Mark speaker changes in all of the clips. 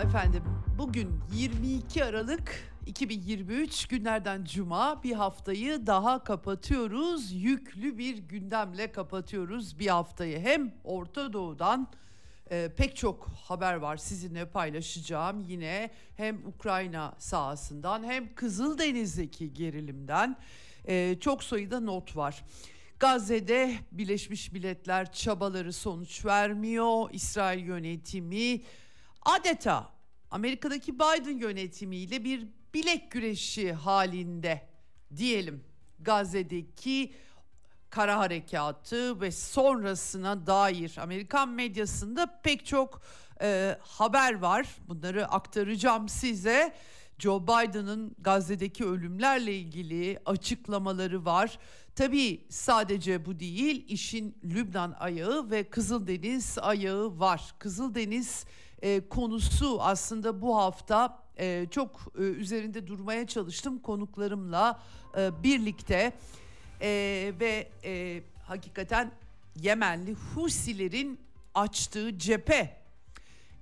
Speaker 1: Merhaba efendim. Bugün 22 Aralık 2023 günlerden cuma bir haftayı daha kapatıyoruz. Yüklü bir gündemle kapatıyoruz bir haftayı. Hem Orta Doğu'dan e, pek çok haber var sizinle paylaşacağım yine hem Ukrayna sahasından hem Kızıldeniz'deki gerilimden e, çok sayıda not var. Gazze'de Birleşmiş Milletler çabaları sonuç vermiyor. İsrail yönetimi adeta Amerika'daki Biden yönetimiyle bir bilek güreşi halinde diyelim. Gazze'deki kara harekatı ve sonrasına dair Amerikan medyasında pek çok e, haber var. Bunları aktaracağım size. Joe Biden'ın Gazze'deki ölümlerle ilgili açıklamaları var. Tabii sadece bu değil, işin Lübnan ayağı ve Kızıldeniz ayağı var. Kızıldeniz e, konusu aslında bu hafta e, çok e, üzerinde durmaya çalıştım konuklarımla e, birlikte e, ve e, hakikaten Yemenli Husilerin açtığı cephe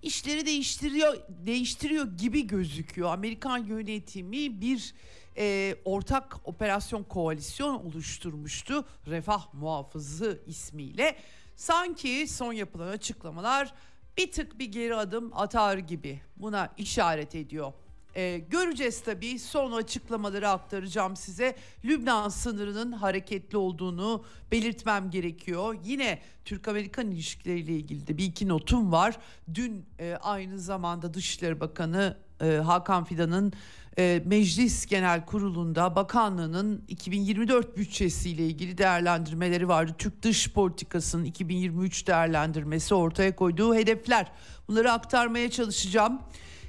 Speaker 1: işleri değiştiriyor değiştiriyor gibi gözüküyor. Amerikan yönetimi bir e, ortak operasyon koalisyon oluşturmuştu. Refah Muhafızı ismiyle. Sanki son yapılan açıklamalar bir tık bir geri adım atar gibi buna işaret ediyor. Ee, göreceğiz tabii son açıklamaları aktaracağım size. Lübnan sınırının hareketli olduğunu belirtmem gerekiyor. Yine Türk-Amerikan ilişkileriyle ilgili de bir iki notum var. Dün e, aynı zamanda Dışişleri Bakanı e, Hakan Fidan'ın e, Meclis Genel Kurulu'nda bakanlığının 2024 bütçesiyle ilgili değerlendirmeleri vardı. Türk dış politikasının 2023 değerlendirmesi ortaya koyduğu hedefler. Bunları aktarmaya çalışacağım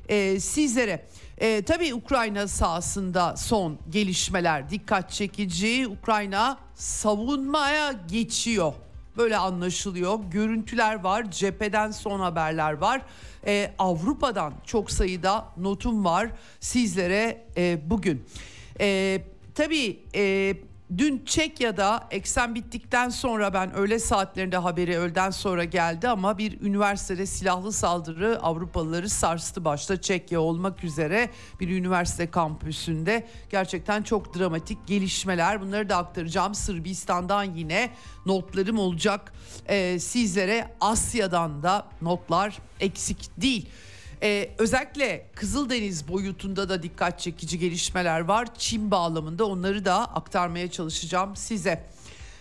Speaker 1: e, sizlere. E, tabii Ukrayna sahasında son gelişmeler dikkat çekici. Ukrayna savunmaya geçiyor. Böyle anlaşılıyor. Görüntüler var, cepheden son haberler var. Ee, Avrupa'dan çok sayıda notum var sizlere e, bugün. Ee, tabii e, Dün Çekya'da eksen bittikten sonra ben öğle saatlerinde haberi öğleden sonra geldi ama bir üniversitede silahlı saldırı Avrupalıları sarstı başta Çekya olmak üzere bir üniversite kampüsünde. Gerçekten çok dramatik gelişmeler. Bunları da aktaracağım. Sırbistan'dan yine notlarım olacak. Ee, sizlere Asya'dan da notlar eksik değil. Ee, özellikle Kızıldeniz boyutunda da dikkat çekici gelişmeler var. Çin bağlamında onları da aktarmaya çalışacağım size.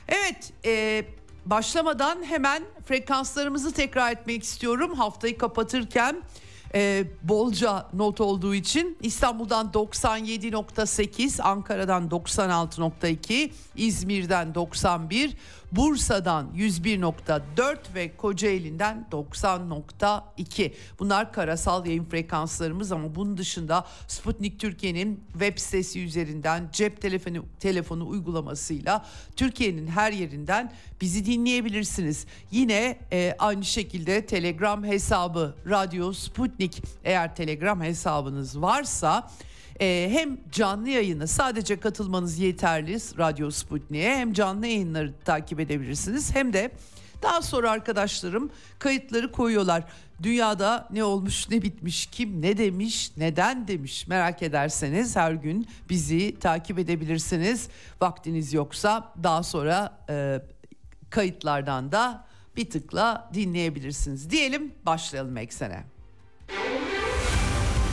Speaker 1: Evet e, başlamadan hemen frekanslarımızı tekrar etmek istiyorum. Haftayı kapatırken e, bolca not olduğu için İstanbul'dan 97.8, Ankara'dan 96.2, İzmir'den 91, Bursa'dan 101.4 ve Kocaeli'nden 90.2. Bunlar karasal yayın frekanslarımız ama bunun dışında Sputnik Türkiye'nin web sitesi üzerinden cep telefonu telefonu uygulamasıyla Türkiye'nin her yerinden bizi dinleyebilirsiniz. Yine e, aynı şekilde Telegram hesabı Radyo Sputnik eğer Telegram hesabınız varsa ee, hem canlı yayını sadece katılmanız yeterli Radyo Sputnik'e hem canlı yayınları takip edebilirsiniz hem de daha sonra arkadaşlarım kayıtları koyuyorlar. Dünyada ne olmuş, ne bitmiş, kim ne demiş, neden demiş merak ederseniz her gün bizi takip edebilirsiniz. Vaktiniz yoksa daha sonra e, kayıtlardan da bir tıkla dinleyebilirsiniz. Diyelim başlayalım eksene.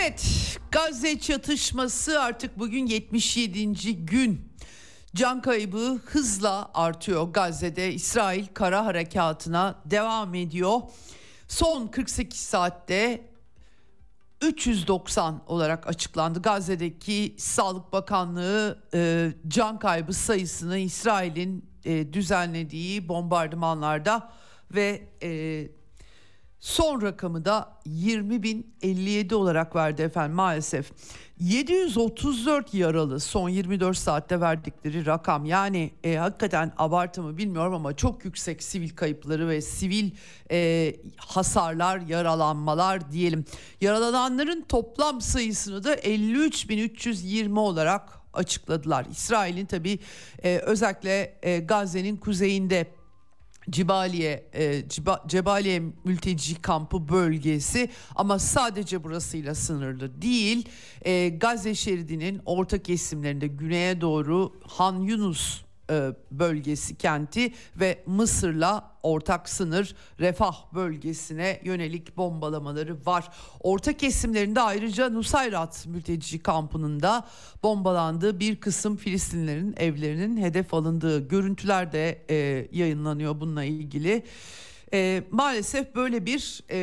Speaker 1: Evet, Gazze çatışması artık bugün 77. gün. Can kaybı hızla artıyor Gazze'de. İsrail kara harekatına devam ediyor. Son 48 saatte 390 olarak açıklandı. Gazze'deki Sağlık Bakanlığı e, can kaybı sayısını İsrail'in e, düzenlediği bombardımanlarda ve e, Son rakamı da 20.057 olarak verdi efendim maalesef. 734 yaralı son 24 saatte verdikleri rakam yani e, hakikaten abartı mı bilmiyorum ama çok yüksek sivil kayıpları ve sivil e, hasarlar yaralanmalar diyelim. Yaralananların toplam sayısını da 53.320 olarak açıkladılar. İsrail'in tabi e, özellikle e, Gazze'nin kuzeyinde Cibaliye e, Ciba, Cebaliye mülteci kampı bölgesi ama sadece burasıyla sınırlı değil. E, Gazze şeridinin orta kesimlerinde güneye doğru Han Yunus e, bölgesi kenti ve Mısır'la ortak sınır Refah bölgesine yönelik bombalamaları var. Orta kesimlerinde ayrıca Nusayrat mülteci kampının da bombalandığı bir kısım Filistinlerin evlerinin hedef alındığı görüntüler de e, yayınlanıyor bununla ilgili. E, maalesef böyle bir e,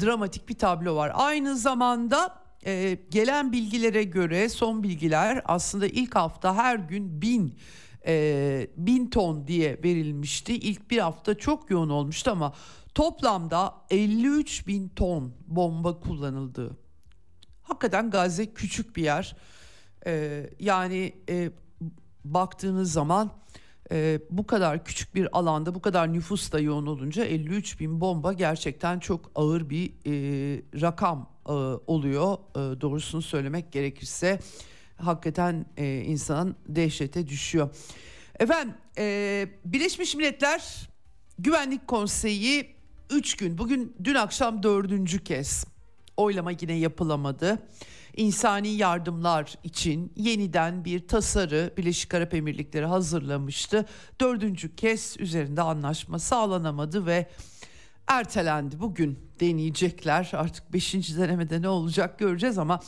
Speaker 1: dramatik bir tablo var. Aynı zamanda e, gelen bilgilere göre son bilgiler aslında ilk hafta her gün bin e, bin ton diye verilmişti. İlk bir hafta çok yoğun olmuştu ama toplamda 53 bin ton bomba kullanıldı. Hakikaten Gazze küçük bir yer. E, yani e, baktığınız zaman e, bu kadar küçük bir alanda bu kadar nüfus da yoğun olunca 53 bin bomba gerçekten çok ağır bir e, rakam e, oluyor. E, doğrusunu söylemek gerekirse hakikaten e, insan dehşete düşüyor. Efendim e, Birleşmiş Milletler Güvenlik Konseyi 3 gün bugün dün akşam dördüncü kez oylama yine yapılamadı. İnsani yardımlar için yeniden bir tasarı Birleşik Arap Emirlikleri hazırlamıştı. Dördüncü kez üzerinde anlaşma sağlanamadı ve ertelendi. Bugün deneyecekler artık beşinci denemede ne olacak göreceğiz ama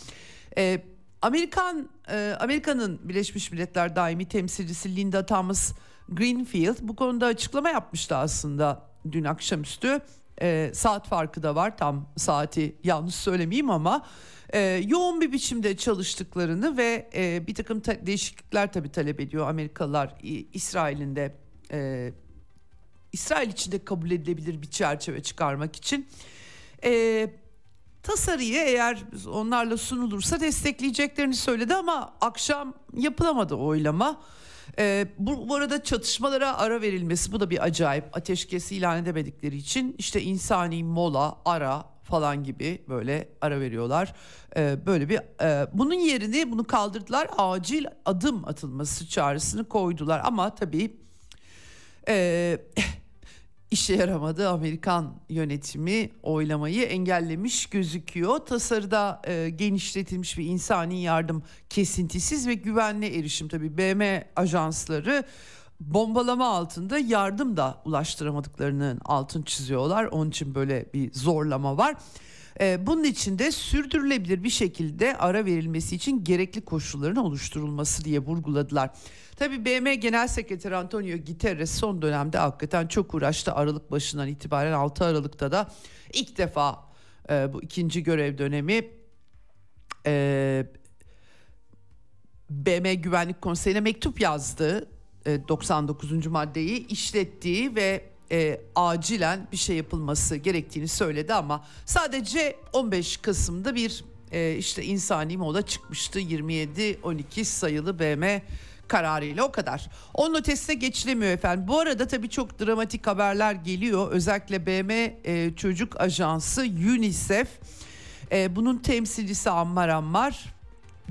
Speaker 1: e, Amerikan e, Amerika'nın Birleşmiş Milletler daimi temsilcisi Linda Thomas Greenfield bu konuda açıklama yapmıştı aslında dün akşamüstü. E, saat farkı da var tam saati yanlış söylemeyeyim ama e, yoğun bir biçimde çalıştıklarını ve e, bir takım ta- değişiklikler tabii talep ediyor Amerikalılar İsrail'in de e, İsrail içinde kabul edilebilir bir çerçeve çıkarmak için. E, tasarıyı eğer onlarla sunulursa destekleyeceklerini söyledi ama akşam yapılamadı oylama. Ee, bu, bu arada çatışmalara ara verilmesi bu da bir acayip ateşkes ilan edemedikleri için işte insani mola ara falan gibi böyle ara veriyorlar. Ee, böyle bir e, bunun yerini bunu kaldırdılar acil adım atılması çağrısını koydular ama tabii e, işe yaramadı. Amerikan yönetimi oylamayı engellemiş gözüküyor. Tasarıda e, genişletilmiş bir insani yardım kesintisiz ve güvenli erişim tabii BM ajansları bombalama altında yardım da ulaştıramadıklarının altın çiziyorlar. Onun için böyle bir zorlama var. E, bunun için de sürdürülebilir bir şekilde ara verilmesi için gerekli koşulların oluşturulması diye vurguladılar. Tabii BM Genel Sekreteri Antonio Guterres son dönemde hakikaten çok uğraştı. Aralık başından itibaren 6 Aralık'ta da ilk defa e, bu ikinci görev dönemi e, BM Güvenlik Konseyi'ne mektup yazdı. E, 99. maddeyi işlettiği ve e, acilen bir şey yapılması gerektiğini söyledi ama sadece 15 Kasım'da bir e, işte insani mola çıkmıştı 27-12 sayılı BM kararıyla o kadar. Onun ötesine geçilemiyor efendim. Bu arada tabii çok dramatik haberler geliyor. Özellikle BM e, Çocuk Ajansı UNICEF e, bunun temsilcisi Ammar Ammar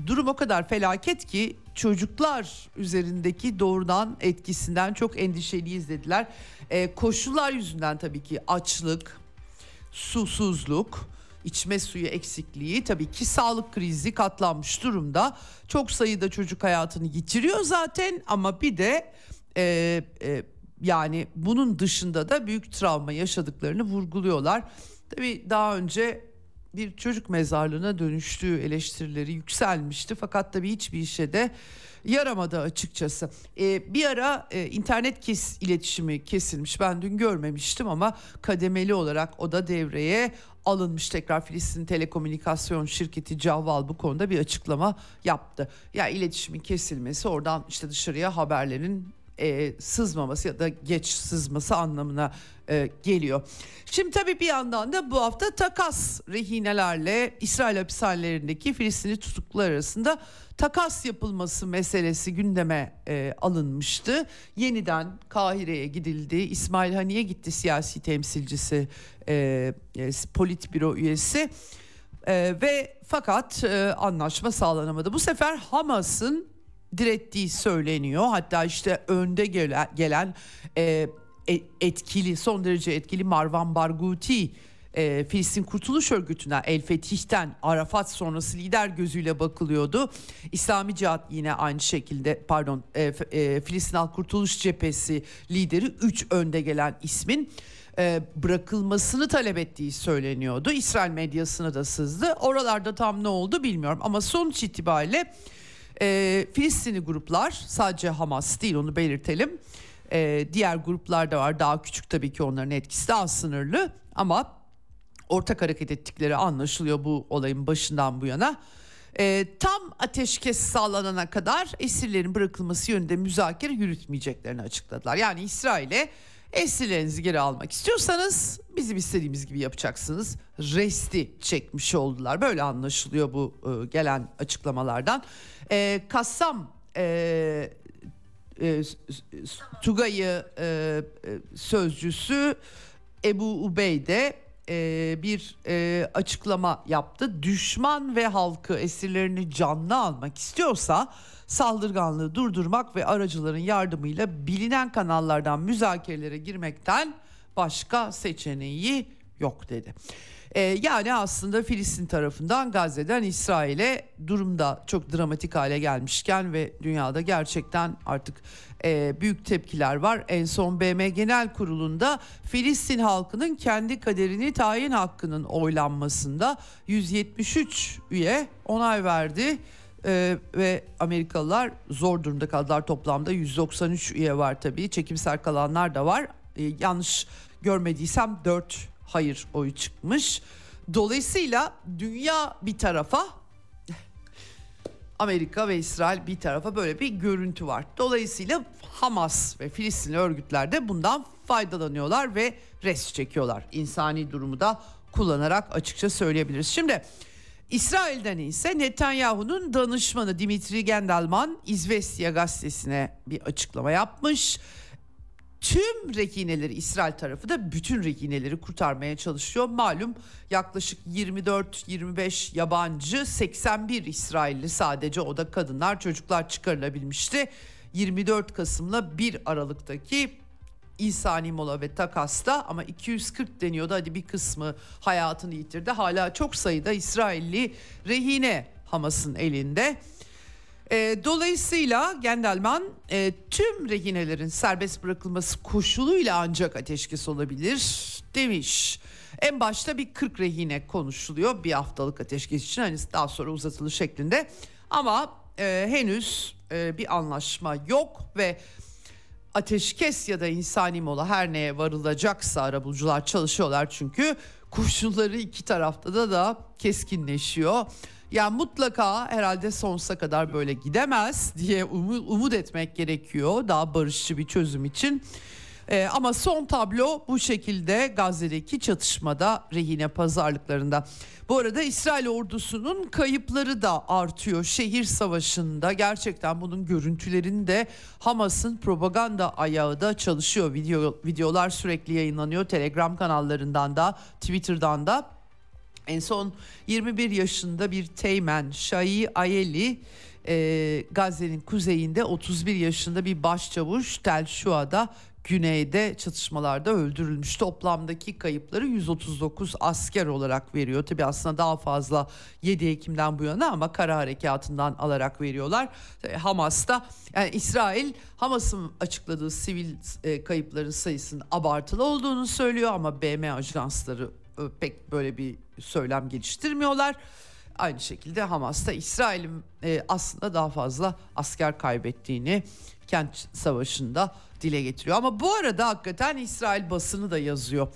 Speaker 1: durum o kadar felaket ki çocuklar üzerindeki doğrudan etkisinden çok endişeliyiz dediler. E, koşullar yüzünden tabii ki açlık, susuzluk, içme suyu eksikliği tabii ki sağlık krizi katlanmış durumda. Çok sayıda çocuk hayatını yitiriyor zaten ama bir de e, e, yani bunun dışında da büyük travma yaşadıklarını vurguluyorlar. Tabii daha önce bir çocuk mezarlığına dönüştüğü eleştirileri yükselmişti. Fakat tabii hiçbir işe de yaramadı açıkçası. Ee, bir ara e, internet kes iletişimi kesilmiş. Ben dün görmemiştim ama kademeli olarak o da devreye alınmış tekrar Filistin Telekomünikasyon Şirketi Cavval bu konuda bir açıklama yaptı. Ya iletişimin kesilmesi oradan işte dışarıya haberlerin e, sızmaması ya da geç sızması anlamına e, geliyor. Şimdi tabii bir yandan da bu hafta takas rehinelerle İsrail hapishanelerindeki Filistinli tutuklular arasında takas yapılması meselesi gündeme e, alınmıştı. Yeniden Kahire'ye gidildi. İsmail Haniye gitti siyasi temsilcisi, e, e, politbüro üyesi. E, ve fakat e, anlaşma sağlanamadı. Bu sefer Hamas'ın direttiği söyleniyor. Hatta işte önde gelen, gelen e, etkili son derece etkili Marwan Barghouti e, Filistin Kurtuluş Örgütü'ne El Fetih'ten Arafat sonrası lider gözüyle bakılıyordu. İslami Cihat yine aynı şekilde pardon e, e, Filistin Halk Kurtuluş Cephesi lideri 3 önde gelen ismin e, bırakılmasını talep ettiği söyleniyordu. İsrail medyasına da sızdı. Oralarda tam ne oldu bilmiyorum ama sonuç itibariyle e, Filistinli gruplar sadece Hamas değil onu belirtelim. E, diğer gruplar da var daha küçük tabii ki onların etkisi daha sınırlı ama ortak hareket ettikleri anlaşılıyor bu olayın başından bu yana. E, tam ateşkes sağlanana kadar esirlerin bırakılması yönünde müzakere yürütmeyeceklerini açıkladılar. Yani İsrail'e esirlerinizi geri almak istiyorsanız bizim istediğimiz gibi yapacaksınız. Resti çekmiş oldular. Böyle anlaşılıyor bu e, gelen açıklamalardan. E, Kassam e, e, Tugay'ı e, e, sözcüsü Ebu Ubeyde e, bir e, açıklama yaptı. Düşman ve halkı esirlerini canlı almak istiyorsa saldırganlığı durdurmak ve aracıların yardımıyla bilinen kanallardan müzakerelere girmekten başka seçeneği yok dedi. Ee, yani aslında Filistin tarafından Gazze'den İsrail'e durumda çok dramatik hale gelmişken ve dünyada gerçekten artık e, büyük tepkiler var. En son BM Genel Kurulu'nda Filistin halkının kendi kaderini tayin hakkının oylanmasında 173 üye onay verdi. Ee, ve Amerikalılar zor durumda kaldılar toplamda 193 üye var tabii çekimser kalanlar da var ee, yanlış görmediysem 4 hayır oyu çıkmış. Dolayısıyla dünya bir tarafa Amerika ve İsrail bir tarafa böyle bir görüntü var. Dolayısıyla Hamas ve Filistin örgütler de bundan faydalanıyorlar ve res çekiyorlar. İnsani durumu da kullanarak açıkça söyleyebiliriz. Şimdi İsrail'den ise Netanyahu'nun danışmanı Dimitri Gendelman İzvestiya gazetesine bir açıklama yapmış tüm rehineleri İsrail tarafı da bütün rehineleri kurtarmaya çalışıyor. Malum yaklaşık 24-25 yabancı 81 İsrailli sadece o da kadınlar çocuklar çıkarılabilmişti. 24 Kasım'la 1 Aralık'taki insani mola ve takasta ama 240 deniyordu hadi bir kısmı hayatını yitirdi. Hala çok sayıda İsrailli rehine Hamas'ın elinde. E, dolayısıyla Gendelman e, tüm rehinelerin serbest bırakılması koşuluyla ancak ateşkes olabilir demiş. En başta bir 40 rehine konuşuluyor bir haftalık ateşkes için hani daha sonra uzatılır şeklinde. Ama e, henüz e, bir anlaşma yok ve ateşkes ya da insani mola her neye varılacaksa arabulucular çalışıyorlar çünkü koşulları iki tarafta da da keskinleşiyor. Yani mutlaka herhalde sonsuza kadar böyle gidemez diye umut, umut etmek gerekiyor daha barışçı bir çözüm için. Ee, ama son tablo bu şekilde Gazze'deki çatışmada rehine pazarlıklarında. Bu arada İsrail ordusunun kayıpları da artıyor şehir savaşında. Gerçekten bunun görüntülerini de Hamas'ın propaganda ayağı da çalışıyor. Video, videolar sürekli yayınlanıyor Telegram kanallarından da Twitter'dan da. En son 21 yaşında bir teğmen Şai Ayeli e, Gazze'nin kuzeyinde 31 yaşında bir başçavuş Tel Şua'da güneyde çatışmalarda öldürülmüş. Toplamdaki kayıpları 139 asker olarak veriyor. Tabi aslında daha fazla 7 Ekim'den bu yana ama kara harekatından alarak veriyorlar. Hamas'ta yani İsrail Hamas'ın açıkladığı sivil e, kayıpların sayısının abartılı olduğunu söylüyor ama BM ajansları e, pek böyle bir söylem geliştirmiyorlar. Aynı şekilde Hamas da İsrail'in e, aslında daha fazla asker kaybettiğini kent savaşında dile getiriyor. Ama bu arada hakikaten İsrail basını da yazıyor.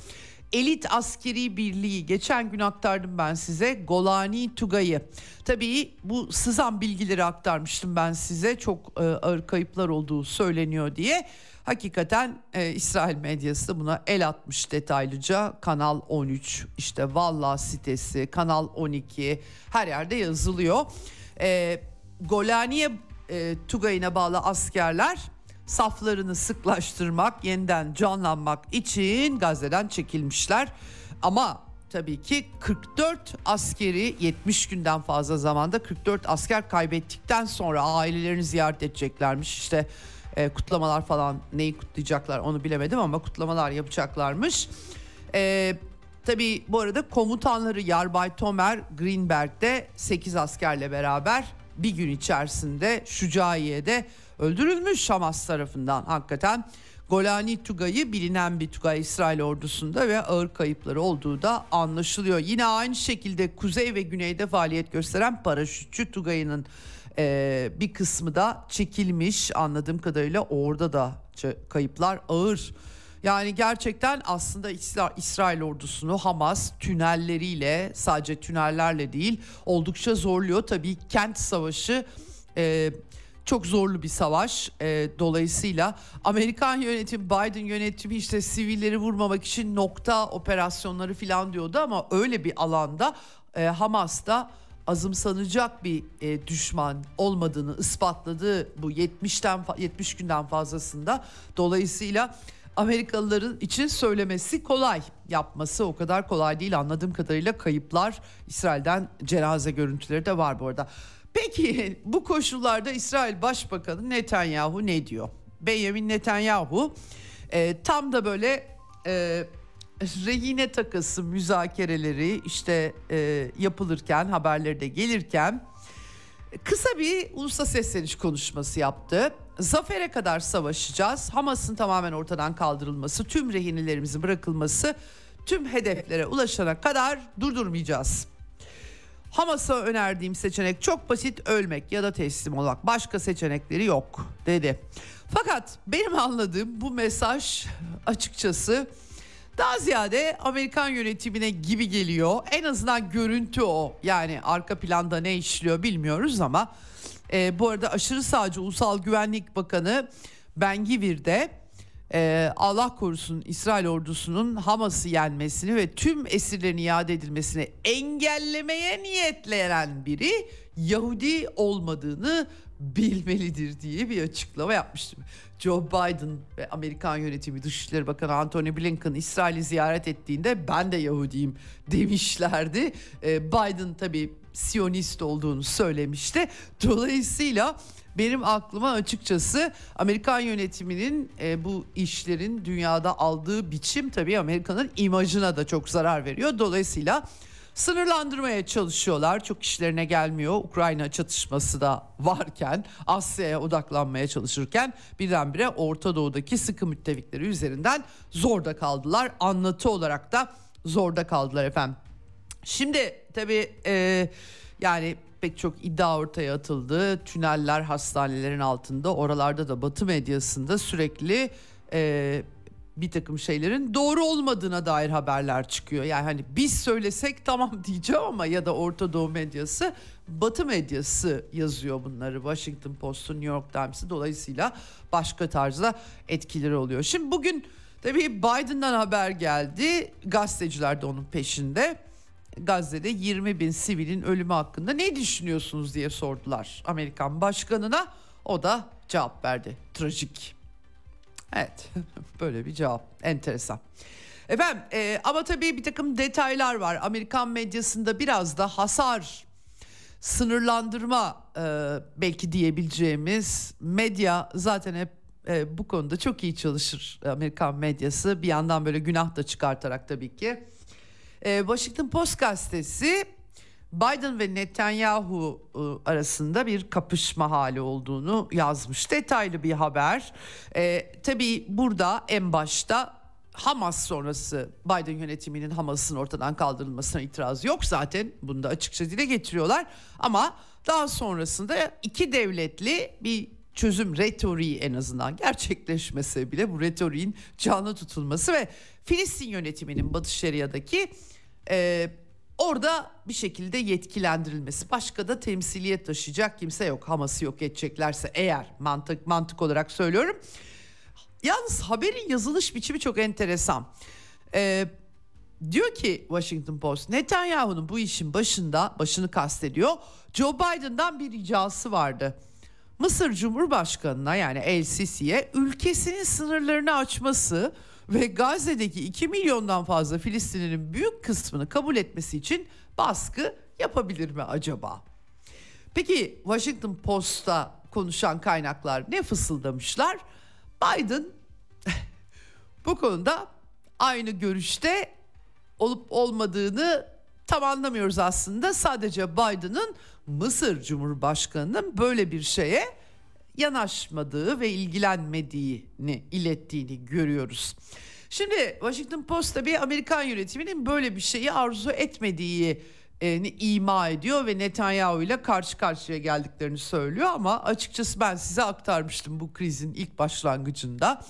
Speaker 1: Elit Askeri Birliği geçen gün aktardım ben size Golani Tugay'ı. Tabii bu sızan bilgileri aktarmıştım ben size çok e, ağır kayıplar olduğu söyleniyor diye. Hakikaten e, İsrail medyası buna el atmış detaylıca. Kanal 13, işte Valla sitesi, Kanal 12 her yerde yazılıyor. E, Golani'ye e, Tugay'ına bağlı askerler saflarını sıklaştırmak, yeniden canlanmak için Gazze'den çekilmişler. Ama tabii ki 44 askeri 70 günden fazla zamanda 44 asker kaybettikten sonra ailelerini ziyaret edeceklermiş. İşte e, kutlamalar falan neyi kutlayacaklar onu bilemedim ama kutlamalar yapacaklarmış. E, tabii bu arada komutanları Yarbay Tomer Greenberg'de 8 askerle beraber bir gün içerisinde Şucaiye'de öldürülmüş Hamas tarafından hakikaten. Golani Tugay'ı bilinen bir Tugay İsrail ordusunda ve ağır kayıpları olduğu da anlaşılıyor. Yine aynı şekilde kuzey ve güneyde faaliyet gösteren paraşütçü Tugay'ının e, bir kısmı da çekilmiş anladığım kadarıyla orada da kayıplar ağır. Yani gerçekten aslında İsrail ordusunu Hamas tünelleriyle sadece tünellerle değil oldukça zorluyor. Tabii kent savaşı e, çok zorlu bir savaş. E, dolayısıyla Amerikan yönetimi, Biden yönetimi işte sivilleri vurmamak için nokta operasyonları falan diyordu ama öyle bir alanda e, Hamas'ta azımsanacak bir e, düşman olmadığını ispatladı bu 70'ten 70 günden fazlasında. Dolayısıyla Amerikalıların için söylemesi kolay. Yapması o kadar kolay değil anladığım kadarıyla kayıplar İsrail'den cenaze görüntüleri de var bu arada. Peki bu koşullarda İsrail Başbakanı Netanyahu ne diyor? Benjamin Netanyahu e, tam da böyle e, rehine takası müzakereleri işte e, yapılırken haberleri de gelirken kısa bir ulusal sesleniş konuşması yaptı. Zafere kadar savaşacağız. Hamas'ın tamamen ortadan kaldırılması, tüm rehinelerimizin bırakılması, tüm hedeflere ulaşana kadar durdurmayacağız. Hamas'a önerdiğim seçenek çok basit ölmek ya da teslim olmak. Başka seçenekleri yok dedi. Fakat benim anladığım bu mesaj açıkçası daha ziyade Amerikan yönetimine gibi geliyor. En azından görüntü o. Yani arka planda ne işliyor bilmiyoruz ama e, bu arada aşırı sağcı Ulusal Güvenlik Bakanı Ben Gvir de e, Allah korusun İsrail ordusunun Hamas'ı yenmesini ve tüm esirlerin iade edilmesini engellemeye niyetlenen biri Yahudi olmadığını bilmelidir diye bir açıklama yapmıştım. Joe Biden ve Amerikan yönetimi Dışişleri Bakanı Antony Blinken İsrail'i ziyaret ettiğinde ben de Yahudiyim demişlerdi. Ee, Biden tabii Siyonist olduğunu söylemişti. Dolayısıyla benim aklıma açıkçası Amerikan yönetiminin e, bu işlerin dünyada aldığı biçim tabii Amerika'nın imajına da çok zarar veriyor. Dolayısıyla sınırlandırmaya çalışıyorlar. Çok işlerine gelmiyor. Ukrayna çatışması da varken Asya'ya odaklanmaya çalışırken birdenbire Orta Doğu'daki sıkı müttefikleri üzerinden zorda kaldılar. Anlatı olarak da zorda kaldılar efendim. Şimdi tabii e, yani pek çok iddia ortaya atıldı. Tüneller hastanelerin altında oralarda da Batı medyasında sürekli e, bir takım şeylerin doğru olmadığına dair haberler çıkıyor. Yani hani biz söylesek tamam diyeceğim ama ya da Orta Doğu medyası Batı medyası yazıyor bunları. Washington Post'u, New York Times'ı dolayısıyla başka tarzda etkileri oluyor. Şimdi bugün tabii Biden'dan haber geldi. Gazeteciler de onun peşinde. Gazze'de 20 bin sivilin ölümü hakkında ne düşünüyorsunuz diye sordular Amerikan başkanına. O da cevap verdi. Trajik. Evet böyle bir cevap enteresan. Efendim e, ama tabii bir takım detaylar var. Amerikan medyasında biraz da hasar sınırlandırma e, belki diyebileceğimiz medya zaten hep e, bu konuda çok iyi çalışır Amerikan medyası. Bir yandan böyle günah da çıkartarak tabii ki. E, Washington Post gazetesi Biden ve Netanyahu e, arasında bir kapışma hali olduğunu yazmış. Detaylı bir haber. E, tabii burada en başta Hamas sonrası Biden yönetiminin Hamas'ın ortadan kaldırılmasına itiraz yok zaten. Bunu da açıkça dile getiriyorlar. Ama daha sonrasında iki devletli bir çözüm retoriği en azından gerçekleşmese bile bu retoriğin canlı tutulması ve Filistin yönetiminin Batı Şeria'daki e, orada bir şekilde yetkilendirilmesi. Başka da temsiliyet taşıyacak kimse yok. Hamas'ı yok edeceklerse eğer mantık mantık olarak söylüyorum. Yalnız haberin yazılış biçimi çok enteresan. Ee, diyor ki Washington Post Netanyahu'nun bu işin başında başını kastediyor. Joe Biden'dan bir ricası vardı. Mısır Cumhurbaşkanı'na yani El Sisi'ye ülkesinin sınırlarını açması ve Gazze'deki 2 milyondan fazla Filistinli'nin büyük kısmını kabul etmesi için baskı yapabilir mi acaba? Peki Washington Post'ta konuşan kaynaklar ne fısıldamışlar? Biden bu konuda aynı görüşte olup olmadığını tam anlamıyoruz aslında. Sadece Biden'ın Mısır Cumhurbaşkanı'nın böyle bir şeye yanaşmadığı ve ilgilenmediğini ilettiğini görüyoruz. Şimdi Washington Post bir Amerikan yönetiminin böyle bir şeyi arzu etmediği ima ediyor ve Netanyahu ile karşı karşıya geldiklerini söylüyor ama açıkçası ben size aktarmıştım bu krizin ilk başlangıcında.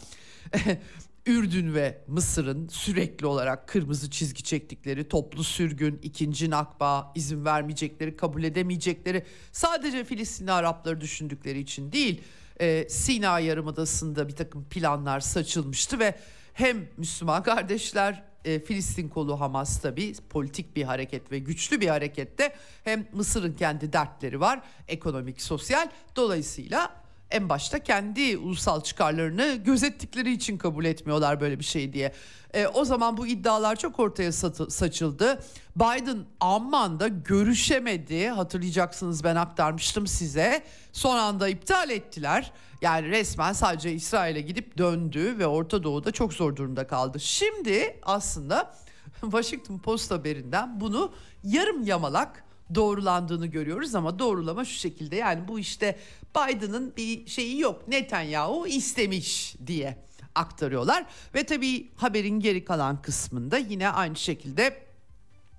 Speaker 1: Ürdün ve Mısır'ın sürekli olarak kırmızı çizgi çektikleri toplu sürgün, ikinci nakba, izin vermeyecekleri, kabul edemeyecekleri sadece Filistinli Arapları düşündükleri için değil, e, Sina Yarımadası'nda bir takım planlar saçılmıştı ve hem Müslüman kardeşler e, Filistin kolu Hamas tabi politik bir hareket ve güçlü bir harekette hem Mısır'ın kendi dertleri var ekonomik sosyal dolayısıyla en başta kendi ulusal çıkarlarını gözettikleri için kabul etmiyorlar böyle bir şey diye. E, o zaman bu iddialar çok ortaya saçıldı. Biden Amman'da görüşemedi. Hatırlayacaksınız ben aktarmıştım size. Son anda iptal ettiler. Yani resmen sadece İsrail'e gidip döndü ve Orta Doğu'da çok zor durumda kaldı. Şimdi aslında Washington Post haberinden bunu yarım yamalak doğrulandığını görüyoruz ama doğrulama şu şekilde yani bu işte Biden'ın bir şeyi yok. Netanyahu istemiş diye aktarıyorlar. Ve tabii haberin geri kalan kısmında yine aynı şekilde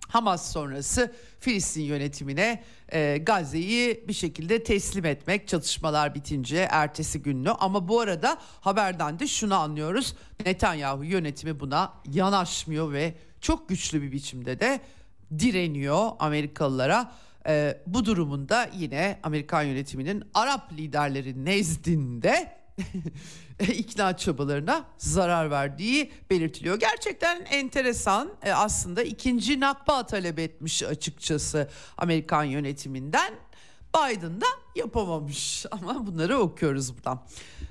Speaker 1: Hamas sonrası Filistin yönetimine e, Gazze'yi bir şekilde teslim etmek çatışmalar bitince ertesi günlü ama bu arada haberden de şunu anlıyoruz. Netanyahu yönetimi buna yanaşmıyor ve çok güçlü bir biçimde de direniyor Amerikalılara. Ee, bu durumunda yine Amerikan yönetiminin Arap liderleri nezdinde ikna çabalarına zarar verdiği belirtiliyor. Gerçekten enteresan ee, aslında ikinci nakba talep etmiş açıkçası Amerikan yönetiminden. Biden da yapamamış ama bunları okuyoruz buradan.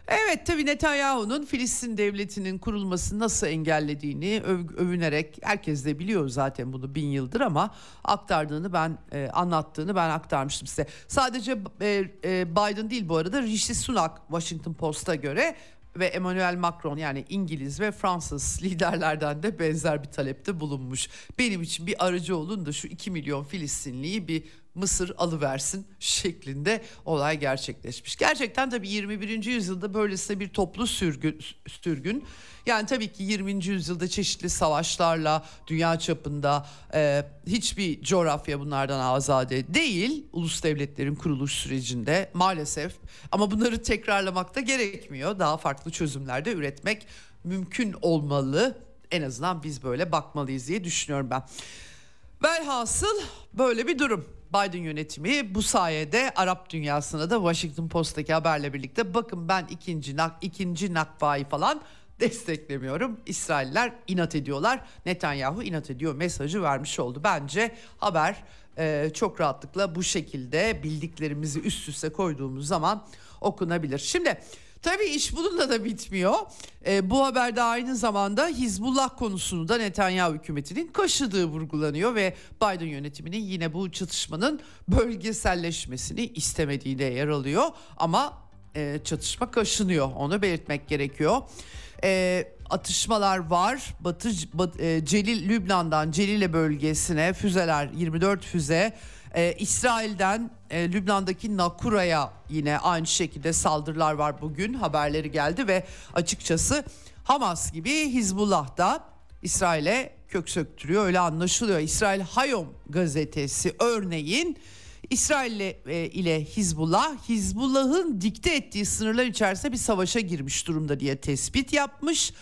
Speaker 1: Evet tabi Netanyahu'nun Filistin devletinin kurulmasını nasıl engellediğini öv, övünerek herkes de biliyor zaten bunu bin yıldır ama aktardığını ben e, anlattığını ben aktarmıştım size. Sadece e, e, Biden değil bu arada Rishi Sunak Washington Post'a göre ve Emmanuel Macron yani İngiliz ve Fransız liderlerden de benzer bir talepte bulunmuş. Benim için bir aracı olun da şu 2 milyon Filistinliyi bir Mısır alıversin şeklinde olay gerçekleşmiş. Gerçekten tabii 21. yüzyılda böylesine bir toplu sürgün, sürgün yani tabii ki 20. yüzyılda çeşitli savaşlarla dünya çapında e, hiçbir coğrafya bunlardan azade değil. Ulus devletlerin kuruluş sürecinde maalesef ama bunları tekrarlamak da gerekmiyor. Daha farklı çözümler de üretmek mümkün olmalı. En azından biz böyle bakmalıyız diye düşünüyorum ben. Velhasıl böyle bir durum. Biden yönetimi bu sayede Arap dünyasına da Washington Post'taki haberle birlikte bakın ben ikinci nak ikinci nakbayı falan desteklemiyorum. İsrailler inat ediyorlar. Netanyahu inat ediyor mesajı vermiş oldu. Bence haber e, çok rahatlıkla bu şekilde bildiklerimizi üst üste koyduğumuz zaman okunabilir. Şimdi Tabii iş bununla da bitmiyor. E, bu haberde aynı zamanda Hizbullah konusunu da Netanyahu hükümetinin kaşıdığı vurgulanıyor ve Biden yönetiminin yine bu çatışmanın bölgeselleşmesini istemediği de yer alıyor. Ama e, çatışma kaşınıyor onu belirtmek gerekiyor. E, atışmalar var. Batı Bat, e, Celil Lübnan'dan Celile bölgesine füzeler 24 füze ee, İsrail'den e, Lübnan'daki Nakura'ya yine aynı şekilde saldırılar var bugün haberleri geldi ve açıkçası Hamas gibi Hizbullah da İsrail'e kök söktürüyor öyle anlaşılıyor. İsrail Hayom gazetesi örneğin İsrail e, ile Hizbullah Hizbullah'ın dikte ettiği sınırlar içerisinde bir savaşa girmiş durumda diye tespit yapmış.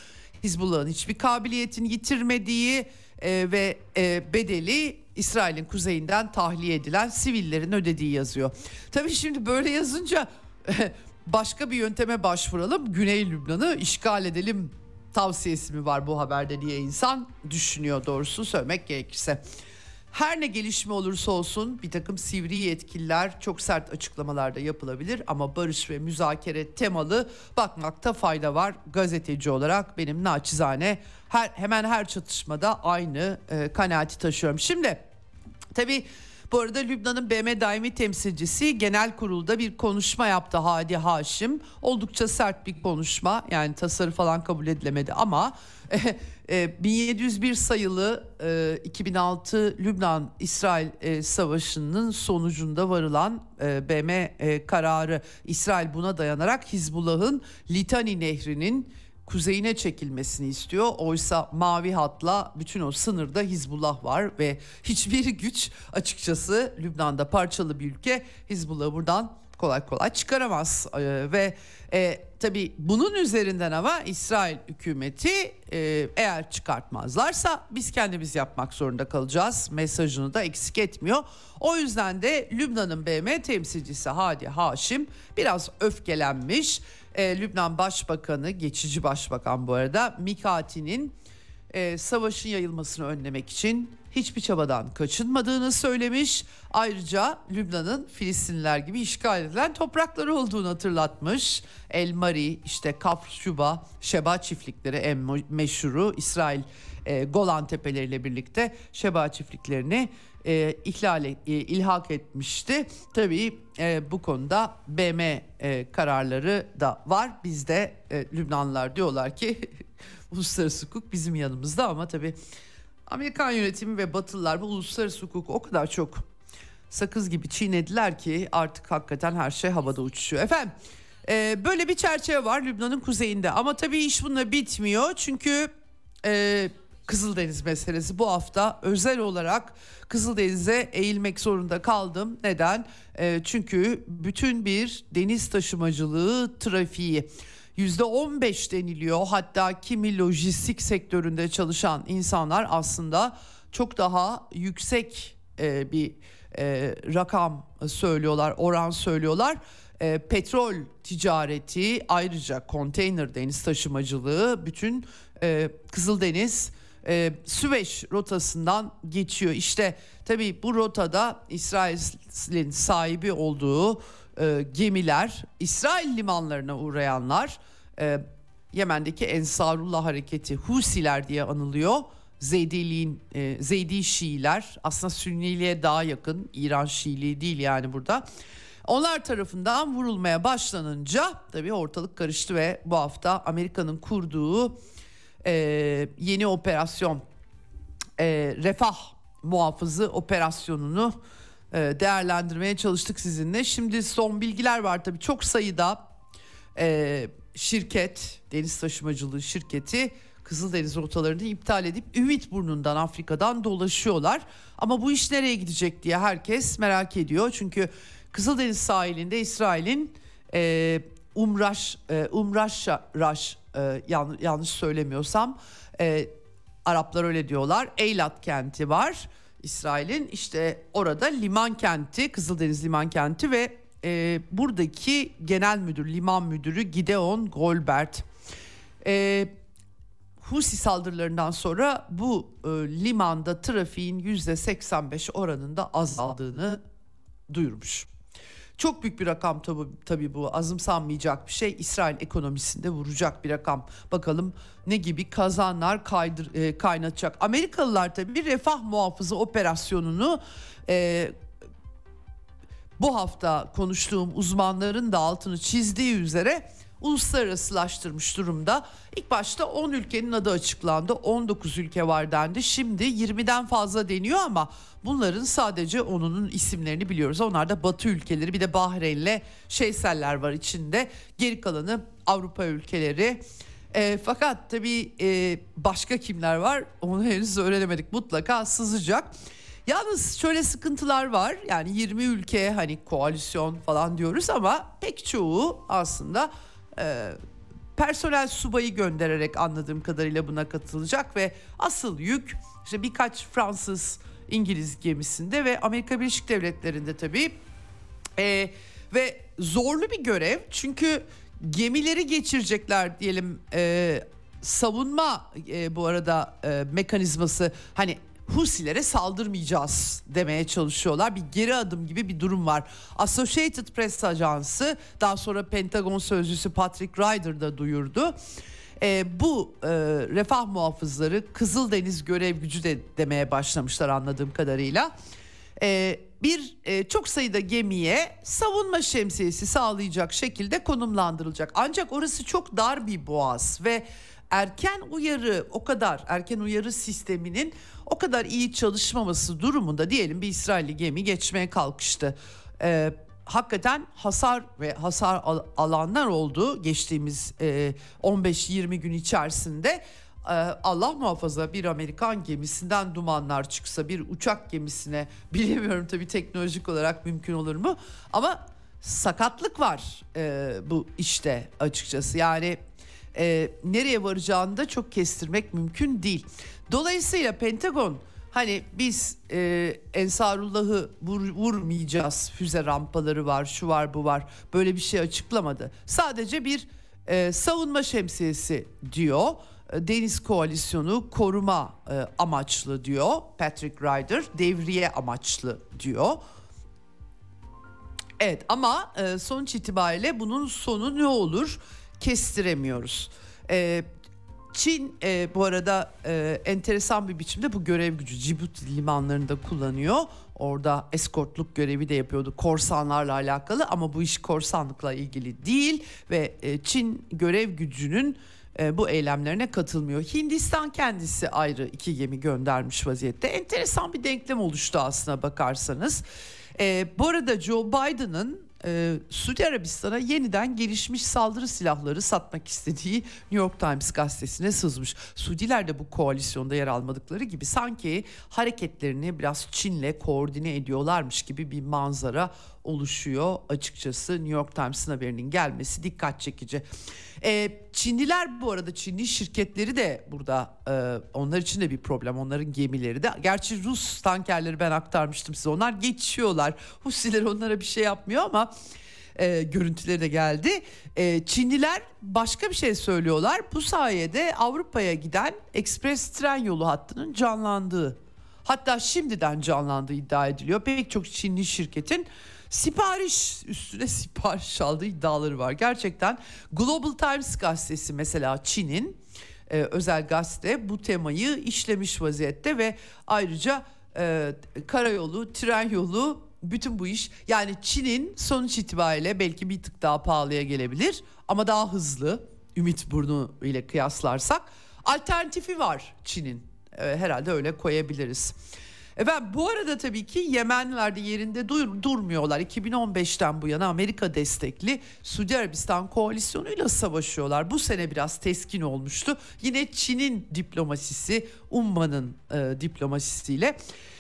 Speaker 1: Hizbullah'ın hiçbir kabiliyetini yitirmediği e, ve e, bedeli İsrail'in kuzeyinden tahliye edilen sivillerin ödediği yazıyor. Tabii şimdi böyle yazınca başka bir yönteme başvuralım. Güney Lübnan'ı işgal edelim tavsiyesi mi var bu haberde diye insan düşünüyor doğrusu söylemek gerekirse. Her ne gelişme olursa olsun bir takım sivri yetkililer çok sert açıklamalarda yapılabilir ama barış ve müzakere temalı bakmakta fayda var. Gazeteci olarak benim naçizane her, hemen her çatışmada aynı e, kanaati taşıyorum. Şimdi tabii bu arada Lübnan'ın BM daimi temsilcisi genel kurulda bir konuşma yaptı Hadi Haşim. Oldukça sert bir konuşma yani tasarı falan kabul edilemedi ama 1701 e, sayılı 2006 Lübnan-İsrail e, savaşının sonucunda varılan e, BM kararı İsrail buna dayanarak Hizbullah'ın Litani Nehri'nin kuzeyine çekilmesini istiyor. Oysa mavi hatla bütün o sınırda Hizbullah var ve hiçbir güç açıkçası Lübnan'da parçalı bir ülke Hizbullah'ı buradan kolay kolay çıkaramaz ee, ve e, tabi bunun üzerinden ama İsrail hükümeti e, eğer çıkartmazlarsa biz kendimiz yapmak zorunda kalacağız mesajını da eksik etmiyor. O yüzden de Lübnan'ın BM temsilcisi Hadi Haşim biraz öfkelenmiş e, Lübnan Başbakanı, geçici başbakan bu arada Mikati'nin e, savaşın yayılmasını önlemek için hiçbir çabadan kaçınmadığını söylemiş. Ayrıca Lübnan'ın Filistinliler gibi işgal edilen toprakları olduğunu hatırlatmış. El Mari, işte Kafr Şuba, Şeba çiftlikleri en meşhuru İsrail e, Golan tepeleriyle birlikte Şeba çiftliklerini e, ihlal e, ilhak etmişti. Tabii e, bu konuda BM e, kararları da var. Bizde e, Lübnanlılar diyorlar ki uluslararası hukuk bizim yanımızda ama tabii Amerikan yönetimi ve Batılılar bu uluslararası hukuku o kadar çok sakız gibi çiğnediler ki artık hakikaten her şey havada uçuşuyor. Efendim e, böyle bir çerçeve var Lübnan'ın kuzeyinde ama tabii iş bununla bitmiyor çünkü e, Kızıldeniz meselesi bu hafta özel olarak Kızıldeniz'e eğilmek zorunda kaldım. Neden? E, çünkü bütün bir deniz taşımacılığı trafiği %15 deniliyor. Hatta kimi lojistik sektöründe çalışan insanlar aslında çok daha yüksek e, bir e, rakam söylüyorlar, oran söylüyorlar. E, petrol ticareti ayrıca konteyner deniz taşımacılığı bütün e, Kızıldeniz e, Süveyş rotasından geçiyor. İşte tabii bu rotada İsrail'in sahibi olduğu e, gemiler, İsrail limanlarına uğrayanlar, e, Yemen'deki Ensarullah hareketi Husiler diye anılıyor. Zeydiliğin e, Zeydi Şiiler aslında Sünniliğe daha yakın İran Şiiliği değil yani burada. Onlar tarafından vurulmaya başlanınca tabii ortalık karıştı ve bu hafta Amerika'nın kurduğu e, yeni operasyon e, refah muhafızı operasyonunu değerlendirmeye çalıştık sizinle. Şimdi son bilgiler var tabii çok sayıda e, şirket deniz taşımacılığı şirketi Kızıldeniz rotalarını iptal edip Ümit Burnu'ndan Afrika'dan dolaşıyorlar. Ama bu iş nereye gidecek diye herkes merak ediyor. Çünkü Kızıldeniz sahilinde İsrail'in e, Umraş, e, Umraş Raş e, yan, yanlış söylemiyorsam e, Araplar öyle diyorlar. Eylat kenti var İsrail'in işte orada liman kenti Kızıldeniz liman kenti ve e, buradaki genel müdür liman müdürü Gideon Golbert e, Husi saldırılarından sonra bu e, limanda trafiğin %85 oranında azaldığını duyurmuş. Çok büyük bir rakam tabii, tabii bu azımsanmayacak bir şey. İsrail ekonomisinde vuracak bir rakam. Bakalım ne gibi kazanlar kaydır, e, kaynatacak. Amerikalılar tabii refah muhafızı operasyonunu e, bu hafta konuştuğum uzmanların da altını çizdiği üzere uluslararasılaştırmış durumda. İlk başta 10 ülkenin adı açıklandı. 19 ülke var dendi. Şimdi 20'den fazla deniyor ama bunların sadece onunun isimlerini biliyoruz. Onlar da Batı ülkeleri bir de Bahreyn'le Şeyseller var içinde. Geri kalanı Avrupa ülkeleri E, fakat tabii e, başka kimler var onu henüz öğrenemedik. Mutlaka sızacak. Yalnız şöyle sıkıntılar var. Yani 20 ülke hani koalisyon falan diyoruz ama pek çoğu aslında e, personel subayı göndererek anladığım kadarıyla buna katılacak ve asıl yük işte birkaç Fransız İngiliz gemisinde ve Amerika Birleşik Devletleri'nde tabii. E, ve zorlu bir görev çünkü gemileri geçirecekler diyelim e, savunma e, bu arada e, mekanizması hani Husilere saldırmayacağız demeye çalışıyorlar. Bir geri adım gibi bir durum var. Associated Press ajansı daha sonra Pentagon sözcüsü Patrick Ryder da duyurdu. E, bu e, refah muhafızları Kızıldeniz görev gücü de demeye başlamışlar anladığım kadarıyla. E, bir e, çok sayıda gemiye savunma şemsiyesi sağlayacak şekilde konumlandırılacak. Ancak orası çok dar bir boğaz ve erken uyarı o kadar erken uyarı sisteminin o kadar iyi çalışmaması durumunda diyelim bir İsrailli gemi geçmeye kalkıştı. Ee, hakikaten hasar ve hasar alanlar oldu geçtiğimiz e, 15-20 gün içerisinde. Ee, Allah muhafaza bir Amerikan gemisinden dumanlar çıksa bir uçak gemisine bilemiyorum tabii teknolojik olarak mümkün olur mu ama sakatlık var e, bu işte açıkçası yani e, nereye varacağını da çok kestirmek mümkün değil. Dolayısıyla Pentagon hani biz e, Ensarullah'ı vur, vurmayacağız füze rampaları var şu var bu var böyle bir şey açıklamadı. Sadece bir e, savunma şemsiyesi diyor. E, Deniz koalisyonu koruma e, amaçlı diyor Patrick Ryder devriye amaçlı diyor. Evet ama e, sonuç itibariyle bunun sonu ne olur kestiremiyoruz. E, Çin e, bu arada e, enteresan bir biçimde bu görev gücü Cibuti limanlarında kullanıyor. Orada eskortluk görevi de yapıyordu korsanlarla alakalı ama bu iş korsanlıkla ilgili değil ve e, Çin görev gücünün e, bu eylemlerine katılmıyor. Hindistan kendisi ayrı iki gemi göndermiş vaziyette. Enteresan bir denklem oluştu aslına bakarsanız. E, bu arada Joe Biden'ın e, Suudi Arabistan'a yeniden gelişmiş saldırı silahları satmak istediği New York Times gazetesine sızmış. Suudiler de bu koalisyonda yer almadıkları gibi sanki hareketlerini biraz Çin'le koordine ediyorlarmış gibi bir manzara oluşuyor açıkçası New York Times'ın haberinin gelmesi dikkat çekici. Ee, Çinliler bu arada Çinli şirketleri de burada e, onlar için de bir problem onların gemileri de. Gerçi Rus tankerleri ben aktarmıştım size onlar geçiyorlar. Husiler onlara bir şey yapmıyor ama e, görüntüleri de geldi. E, Çinliler başka bir şey söylüyorlar. Bu sayede Avrupa'ya giden ekspres tren yolu hattının canlandığı hatta şimdiden canlandığı iddia ediliyor. Pek çok Çinli şirketin sipariş üstüne sipariş aldığı iddiaları var. Gerçekten Global Times gazetesi mesela Çin'in e, özel gazete bu temayı işlemiş vaziyette ve ayrıca e, karayolu, tren yolu bütün bu iş yani Çin'in sonuç itibariyle belki bir tık daha pahalıya gelebilir ama daha hızlı Ümit Burnu ile kıyaslarsak alternatifi var Çin'in e, herhalde öyle koyabiliriz. Efendim bu arada tabii ki Yemenliler de yerinde dur, durmuyorlar. 2015'ten bu yana Amerika destekli Suudi Arabistan koalisyonuyla savaşıyorlar. Bu sene biraz teskin olmuştu. Yine Çin'in diplomasisi, Umman'ın e, diplomasisiyle.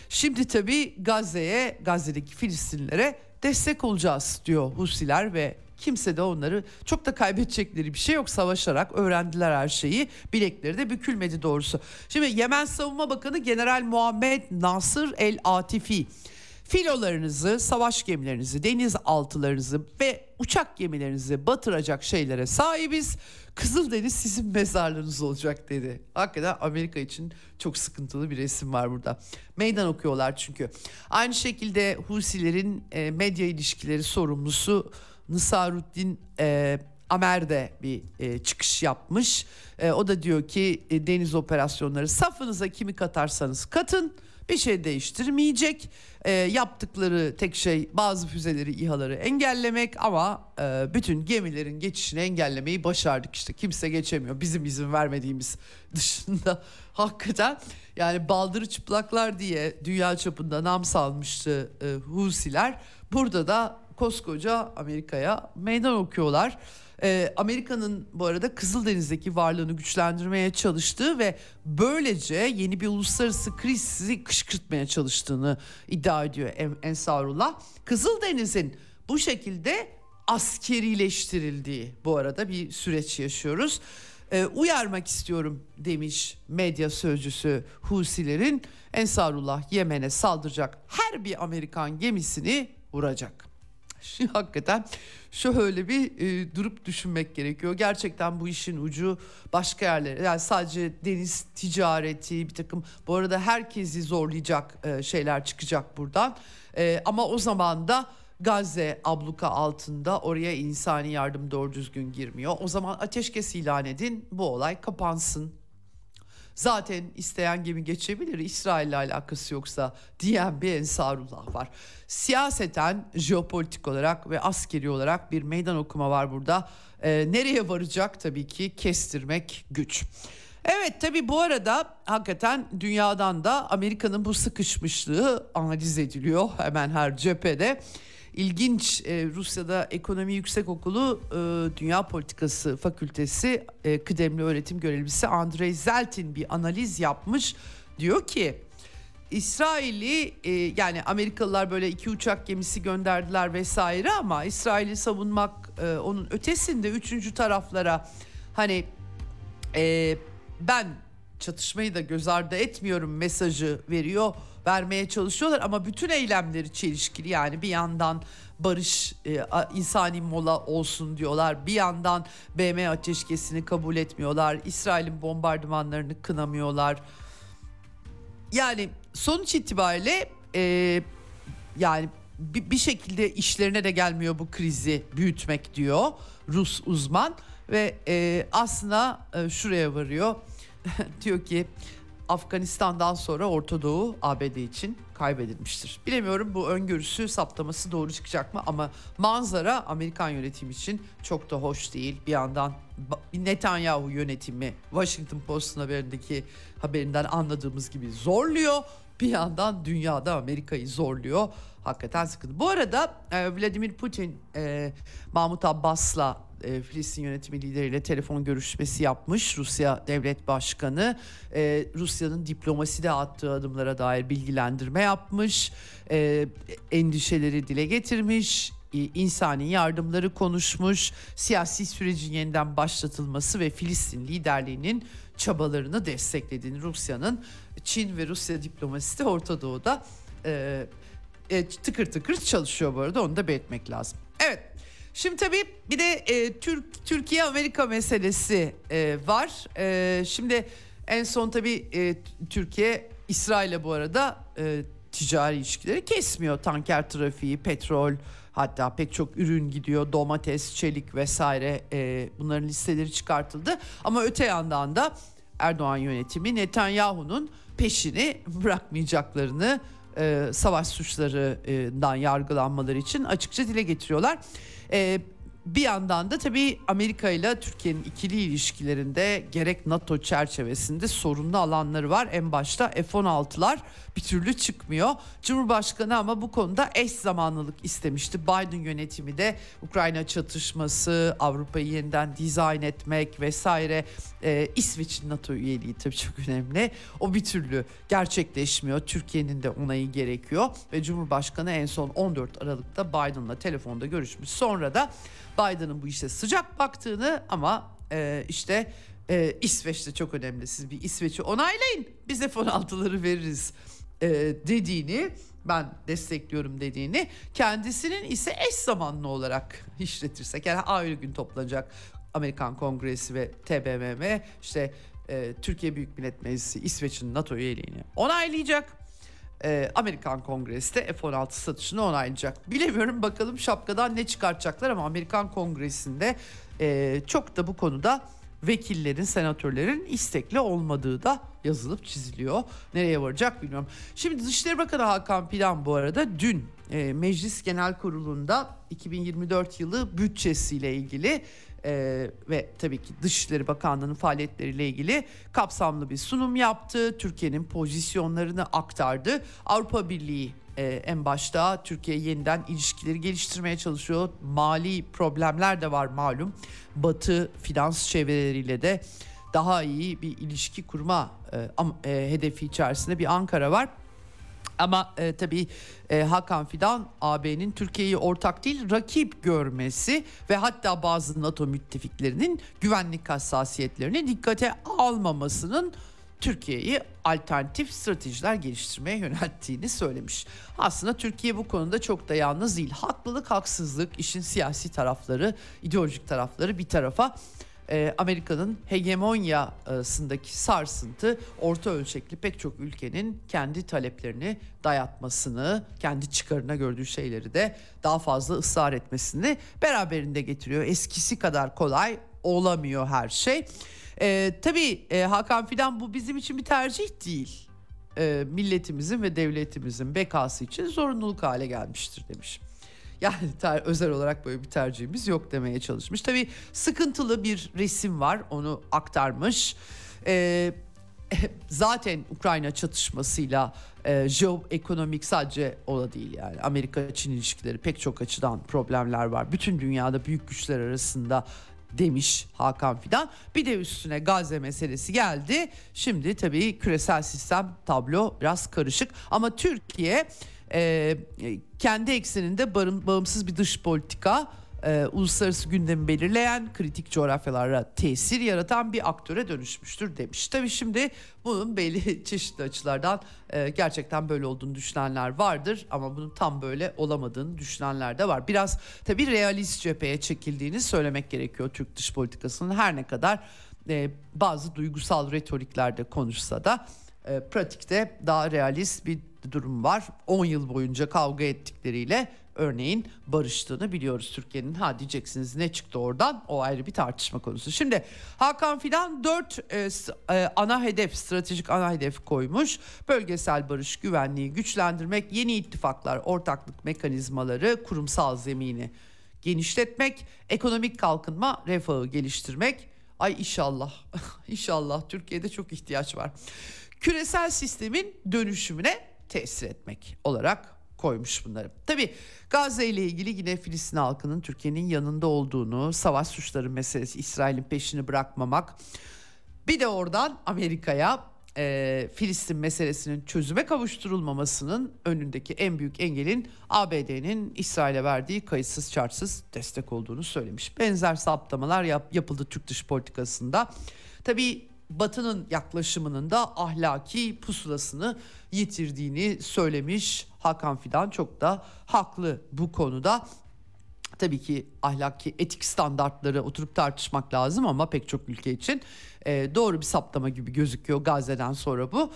Speaker 1: Şimdi tabii Gazze'ye, Gazze'deki Filistinlilere destek olacağız diyor Husiler ve Kimse de onları çok da kaybedecekleri bir şey yok savaşarak öğrendiler her şeyi. Bilekleri de bükülmedi doğrusu. Şimdi Yemen Savunma Bakanı General Muhammed Nasır El Atifi filolarınızı, savaş gemilerinizi, deniz altılarınızı ve uçak gemilerinizi batıracak şeylere sahibiz. Kızıldeniz sizin mezarlığınız olacak dedi. Hakikaten Amerika için çok sıkıntılı bir resim var burada. Meydan okuyorlar çünkü. Aynı şekilde Husilerin e, medya ilişkileri sorumlusu Nisaruddin e, Amer de bir e, çıkış yapmış. E, o da diyor ki e, deniz operasyonları safınıza kimi katarsanız katın bir şey değiştirmeyecek. E, yaptıkları tek şey bazı füzeleri, İHA'ları engellemek ama e, bütün gemilerin geçişini engellemeyi başardık işte. Kimse geçemiyor bizim izin vermediğimiz dışında. Hakikaten yani baldırı çıplaklar diye dünya çapında nam salmıştı e, Husiler. Burada da koskoca Amerika'ya meydan okuyorlar. Ee, Amerika'nın bu arada Kızıldeniz'deki varlığını güçlendirmeye çalıştığı ve böylece yeni bir uluslararası krizi kışkırtmaya çalıştığını iddia ediyor Ensarullah. Kızıldeniz'in bu şekilde askerileştirildiği bu arada bir süreç yaşıyoruz. Ee, uyarmak istiyorum demiş medya sözcüsü Husilerin Ensarullah Yemen'e saldıracak her bir Amerikan gemisini vuracak. Hakikaten şöyle bir e, durup düşünmek gerekiyor. Gerçekten bu işin ucu başka yerlere yani sadece deniz ticareti bir takım bu arada herkesi zorlayacak e, şeyler çıkacak buradan. E, ama o zaman da Gazze abluka altında oraya insani yardım doğru düzgün girmiyor. O zaman ateşkes ilan edin bu olay kapansın. Zaten isteyen gemi geçebilir İsrail ile alakası yoksa diyen bir Ensarullah var. Siyaseten, jeopolitik olarak ve askeri olarak bir meydan okuma var burada. Ee, nereye varacak tabii ki kestirmek güç. Evet tabi bu arada hakikaten dünyadan da Amerika'nın bu sıkışmışlığı analiz ediliyor hemen her cephede ilginç e, Rusya'da Ekonomi Yüksekokulu e, Dünya Politikası Fakültesi e, kıdemli öğretim görevlisi Andrei Zeltin bir analiz yapmış. Diyor ki İsrail'i e, yani Amerikalılar böyle iki uçak gemisi gönderdiler vesaire ama İsrail'i savunmak e, onun ötesinde üçüncü taraflara hani e, ben çatışmayı da göz ardı etmiyorum mesajı veriyor vermeye çalışıyorlar. Ama bütün eylemleri çelişkili. Yani bir yandan barış e, insani mola olsun diyorlar. Bir yandan BM ateşkesini kabul etmiyorlar. İsrail'in bombardımanlarını kınamıyorlar. Yani sonuç itibariyle e, yani bir, bir şekilde işlerine de gelmiyor bu krizi büyütmek diyor Rus uzman. Ve e, aslında e, şuraya varıyor. Diyor ki Afganistan'dan sonra Orta Doğu ABD için kaybedilmiştir. Bilemiyorum bu öngörüsü saptaması doğru çıkacak mı ama manzara Amerikan yönetimi için çok da hoş değil. Bir yandan Netanyahu yönetimi Washington Post'un haberindeki haberinden anladığımız gibi zorluyor. Bir yandan dünyada Amerika'yı zorluyor. Hakikaten sıkıntı. Bu arada e, Vladimir Putin e, Mahmut Abbas'la e, Filistin yönetimi lideriyle telefon görüşmesi yapmış Rusya Devlet Başkanı. E, Rusya'nın diplomaside attığı adımlara dair bilgilendirme yapmış. E, endişeleri dile getirmiş insani yardımları konuşmuş, siyasi sürecin yeniden başlatılması ve Filistin liderliğinin çabalarını desteklediğini Rusya'nın Çin ve Rusya diplomasisi de Orta Doğu'da e, e, tıkır tıkır çalışıyor bu arada onu da belirtmek lazım. Evet Şimdi tabii bir de e, Türk Türkiye Amerika meselesi e, var. E, şimdi en son tabii e, Türkiye İsrail'e bu arada e, ticari ilişkileri kesmiyor. Tanker trafiği, petrol hatta pek çok ürün gidiyor. Domates, çelik vesaire e, bunların listeleri çıkartıldı. Ama öte yandan da Erdoğan yönetimi Netanyahu'nun peşini bırakmayacaklarını e, savaş suçlarından yargılanmaları için açıkça dile getiriyorlar. E, bir yandan da tabii Amerika ile Türkiye'nin ikili ilişkilerinde gerek NATO çerçevesinde sorunlu alanları var. En başta F-16'lar bir türlü çıkmıyor. Cumhurbaşkanı ama bu konuda eş zamanlılık istemişti. Biden yönetimi de Ukrayna çatışması, Avrupa'yı yeniden dizayn etmek vesaire. Ee, İsveç'in NATO üyeliği tabii çok önemli. O bir türlü gerçekleşmiyor. Türkiye'nin de onayı gerekiyor ve Cumhurbaşkanı en son 14 Aralık'ta Biden'la telefonda görüşmüş. Sonra da Biden'ın bu işe sıcak baktığını ama e, işte e, İsveç'te çok önemli. Siz bir İsveç'i onaylayın. Biz F-16'ları veririz e, dediğini ben destekliyorum dediğini kendisinin ise eş zamanlı olarak işletirsek yani ayrı gün toplanacak Amerikan Kongresi ve TBMM işte e, Türkiye Büyük Millet Meclisi İsveç'in NATO üyeliğini onaylayacak e, Amerikan Kongresi de F-16 satışını onaylayacak. Bilemiyorum bakalım şapkadan ne çıkartacaklar ama Amerikan Kongresi'nde e, çok da bu konuda vekillerin, senatörlerin istekli olmadığı da yazılıp çiziliyor. Nereye varacak bilmiyorum. Şimdi Dışişleri Bakanı Hakan Plan bu arada dün e, Meclis Genel Kurulu'nda 2024 yılı bütçesiyle ilgili e, ve tabii ki Dışişleri Bakanlığı'nın faaliyetleriyle ilgili kapsamlı bir sunum yaptı. Türkiye'nin pozisyonlarını aktardı. Avrupa Birliği e, en başta Türkiye yeniden ilişkileri geliştirmeye çalışıyor. Mali problemler de var malum. Batı finans çevreleriyle de daha iyi bir ilişki kurma e, e, hedefi içerisinde bir Ankara var. Ama e, tabii e, Hakan Fidan AB'nin Türkiye'yi ortak değil rakip görmesi ve hatta bazı NATO müttefiklerinin güvenlik hassasiyetlerini dikkate almamasının Türkiye'yi alternatif stratejiler geliştirmeye yönelttiğini söylemiş. Aslında Türkiye bu konuda çok da yalnız değil. Haklılık, haksızlık, işin siyasi tarafları, ideolojik tarafları bir tarafa e, Amerika'nın hegemonyasındaki sarsıntı orta ölçekli pek çok ülkenin kendi taleplerini dayatmasını, kendi çıkarına gördüğü şeyleri de daha fazla ısrar etmesini beraberinde getiriyor. Eskisi kadar kolay olamıyor her şey. E, tabii Hakan Fidan bu bizim için bir tercih değil. E, milletimizin ve devletimizin bekası için zorunluluk hale gelmiştir demiş. Yani ter, özel olarak böyle bir tercihimiz yok demeye çalışmış. Tabii sıkıntılı bir resim var onu aktarmış. Ee, zaten Ukrayna çatışmasıyla e, jeoekonomik sadece o da değil yani Amerika-Çin ilişkileri pek çok açıdan problemler var. Bütün dünyada büyük güçler arasında demiş Hakan Fidan. Bir de üstüne Gazze meselesi geldi. Şimdi tabii küresel sistem tablo biraz karışık ama Türkiye e, kendi ekseninde barın, bağımsız bir dış politika e, uluslararası gündemi belirleyen kritik coğrafyalara tesir yaratan bir aktöre dönüşmüştür demiş. Tabii şimdi bunun belli çeşitli açılardan e, gerçekten böyle olduğunu düşünenler vardır ama bunun tam böyle olamadığını düşünenler de var. Biraz tabii realist cepheye çekildiğini söylemek gerekiyor Türk dış politikasının her ne kadar e, bazı duygusal retoriklerde konuşsa da e, pratikte daha realist bir durum var. 10 yıl boyunca kavga ettikleriyle örneğin barıştığını biliyoruz Türkiye'nin. Ha diyeceksiniz ne çıktı oradan? O ayrı bir tartışma konusu. Şimdi Hakan Fidan 4 e, e, ana hedef, stratejik ana hedef koymuş. Bölgesel barış, güvenliği güçlendirmek, yeni ittifaklar, ortaklık mekanizmaları, kurumsal zemini genişletmek, ekonomik kalkınma, refahı geliştirmek. Ay inşallah, inşallah Türkiye'de çok ihtiyaç var. Küresel sistemin dönüşümüne tesir etmek olarak koymuş bunları. Tabii Gazze ile ilgili yine Filistin halkının Türkiye'nin yanında olduğunu, savaş suçları meselesi İsrail'in peşini bırakmamak. Bir de oradan Amerika'ya e, Filistin meselesinin çözüme kavuşturulmamasının önündeki en büyük engelin ABD'nin İsrail'e verdiği kayıtsız şartsız destek olduğunu söylemiş. Benzer saptamalar yap, yapıldı Türk dış politikasında. Tabii Batı'nın yaklaşımının da ahlaki pusulasını yitirdiğini söylemiş Hakan Fidan çok da haklı bu konuda. Tabii ki ahlaki etik standartları oturup tartışmak lazım ama pek çok ülke için e, doğru bir saptama gibi gözüküyor Gazze'den sonra bu.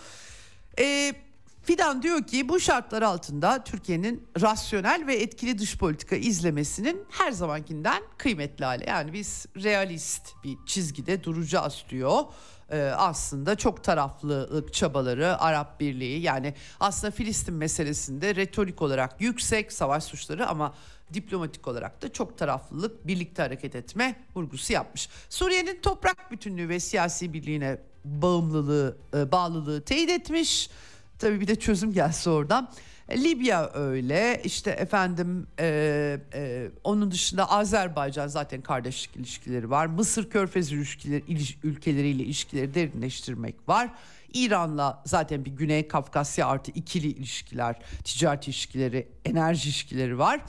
Speaker 1: E, Fidan diyor ki bu şartlar altında Türkiye'nin rasyonel ve etkili dış politika izlemesinin her zamankinden kıymetli hale. Yani biz realist bir çizgide duracağız diyor e, aslında çok taraflılık çabaları Arap Birliği yani aslında Filistin meselesinde retorik olarak yüksek savaş suçları ama diplomatik olarak da çok taraflılık birlikte hareket etme vurgusu yapmış. Suriye'nin toprak bütünlüğü ve siyasi birliğine bağımlılığı e, bağlılığı teyit etmiş. Tabii bir de çözüm gelse oradan. Libya öyle işte efendim e, e, onun dışında Azerbaycan zaten kardeşlik ilişkileri var. Mısır Körfez ilişkileri, iliş, ülkeleriyle ilişkileri derinleştirmek var. İran'la zaten bir Güney Kafkasya artı ikili ilişkiler, ticaret ilişkileri, enerji ilişkileri var.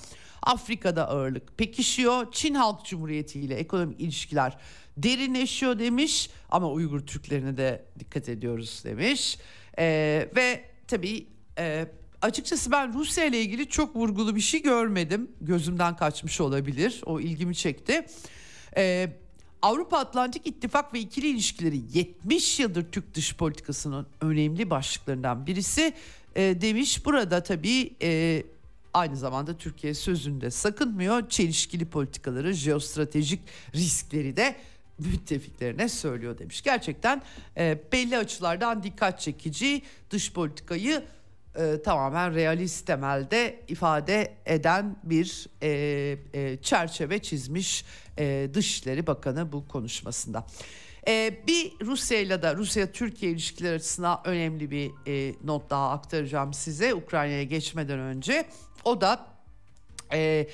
Speaker 1: Afrika'da ağırlık pekişiyor. Çin Halk Cumhuriyeti ile ekonomik ilişkiler derinleşiyor demiş ama Uygur Türklerine de dikkat ediyoruz demiş. Ee, ve tabii e, açıkçası ben Rusya ile ilgili çok vurgulu bir şey görmedim. Gözümden kaçmış olabilir. O ilgimi çekti. Ee, Avrupa Atlantik İttifak ve ikili ilişkileri 70 yıldır Türk dış politikasının önemli başlıklarından birisi e, demiş. Burada tabii e, aynı zamanda Türkiye sözünde sakınmıyor. Çelişkili politikaları, jeostratejik riskleri de müttefiklerine söylüyor demiş. Gerçekten e, belli açılardan dikkat çekici dış politikayı e, tamamen realist temelde ifade eden bir e, e, çerçeve çizmiş e, Dışişleri Bakanı bu konuşmasında. Ee, bir Rusya ile de Rusya-Türkiye ilişkileri açısından önemli bir e, not daha aktaracağım size Ukrayna'ya geçmeden önce. O da e,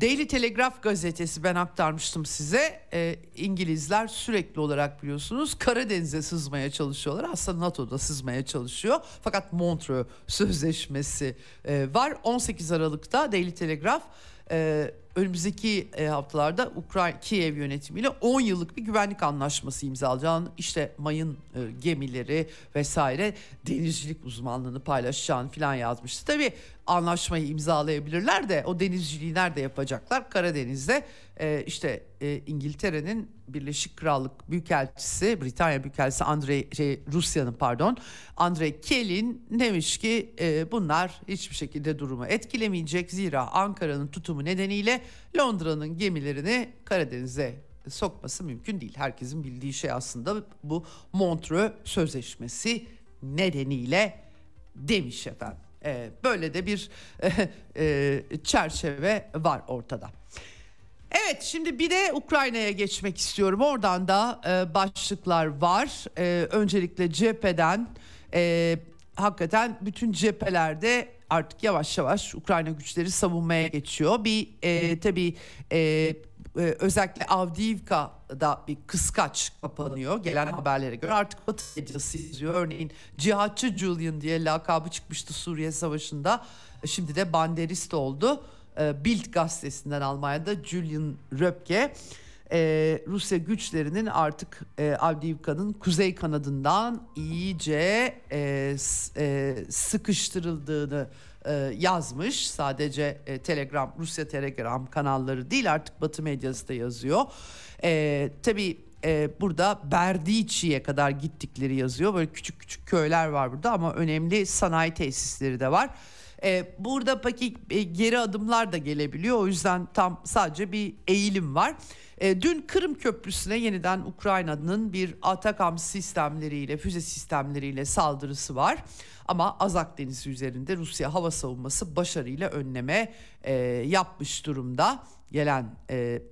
Speaker 1: Daily Telegraph gazetesi ben aktarmıştım size. E, İngilizler sürekli olarak biliyorsunuz Karadeniz'e sızmaya çalışıyorlar. Aslında NATO'da sızmaya çalışıyor. Fakat Montreux Sözleşmesi e, var. 18 Aralık'ta Daily Telegraph e, önümüzdeki e, haftalarda Ukrayna Kiev yönetimiyle 10 yıllık bir güvenlik anlaşması imzalayacağını işte mayın e, gemileri vesaire denizcilik uzmanlığını paylaşacağını falan yazmıştı. Tabii anlaşmayı imzalayabilirler de o denizciliği nerede yapacaklar? Karadeniz'de e, işte e, İngiltere'nin Birleşik Krallık Büyükelçisi, Britanya Büyükelçisi Andre şey, Rusya'nın pardon Andre Kelin demiş ki e, bunlar hiçbir şekilde durumu etkilemeyecek. Zira Ankara'nın tutumu nedeniyle Londra'nın gemilerini Karadeniz'e sokması mümkün değil. Herkesin bildiği şey aslında bu Montreux Sözleşmesi nedeniyle demiş efendim. Ee, böyle de bir e, e, çerçeve var ortada. Evet şimdi bir de Ukrayna'ya geçmek istiyorum. Oradan da e, başlıklar var. E, öncelikle cepheden e, hakikaten bütün cephelerde artık yavaş yavaş Ukrayna güçleri savunmaya geçiyor. Bir e, tabii e, e, özellikle Avdiivka'da bir kıskaç kapanıyor gelen haberlere göre. Artık Batı medyası izliyor. Örneğin cihatçı Julian diye lakabı çıkmıştı Suriye Savaşı'nda. Şimdi de banderist oldu. E, Bild gazetesinden Almanya'da Julian Röpke e, Rusya güçlerinin artık e, Avdiivka'nın kuzey kanadından iyice e, e, sıkıştırıldığını e, yazmış. Sadece e, Telegram, Rusya Telegram kanalları değil artık Batı medyası da yazıyor. E, tabii e, burada Berdiçi'ye kadar gittikleri yazıyor. Böyle küçük küçük köyler var burada ama önemli sanayi tesisleri de var. E, burada peki e, geri adımlar da gelebiliyor. O yüzden tam sadece bir eğilim var. E, dün Kırım Köprüsü'ne yeniden Ukrayna'nın bir Atakam sistemleriyle, füze sistemleriyle saldırısı var. Ama Azak Denizi üzerinde Rusya hava savunması başarıyla önleme e, yapmış durumda. Gelen e,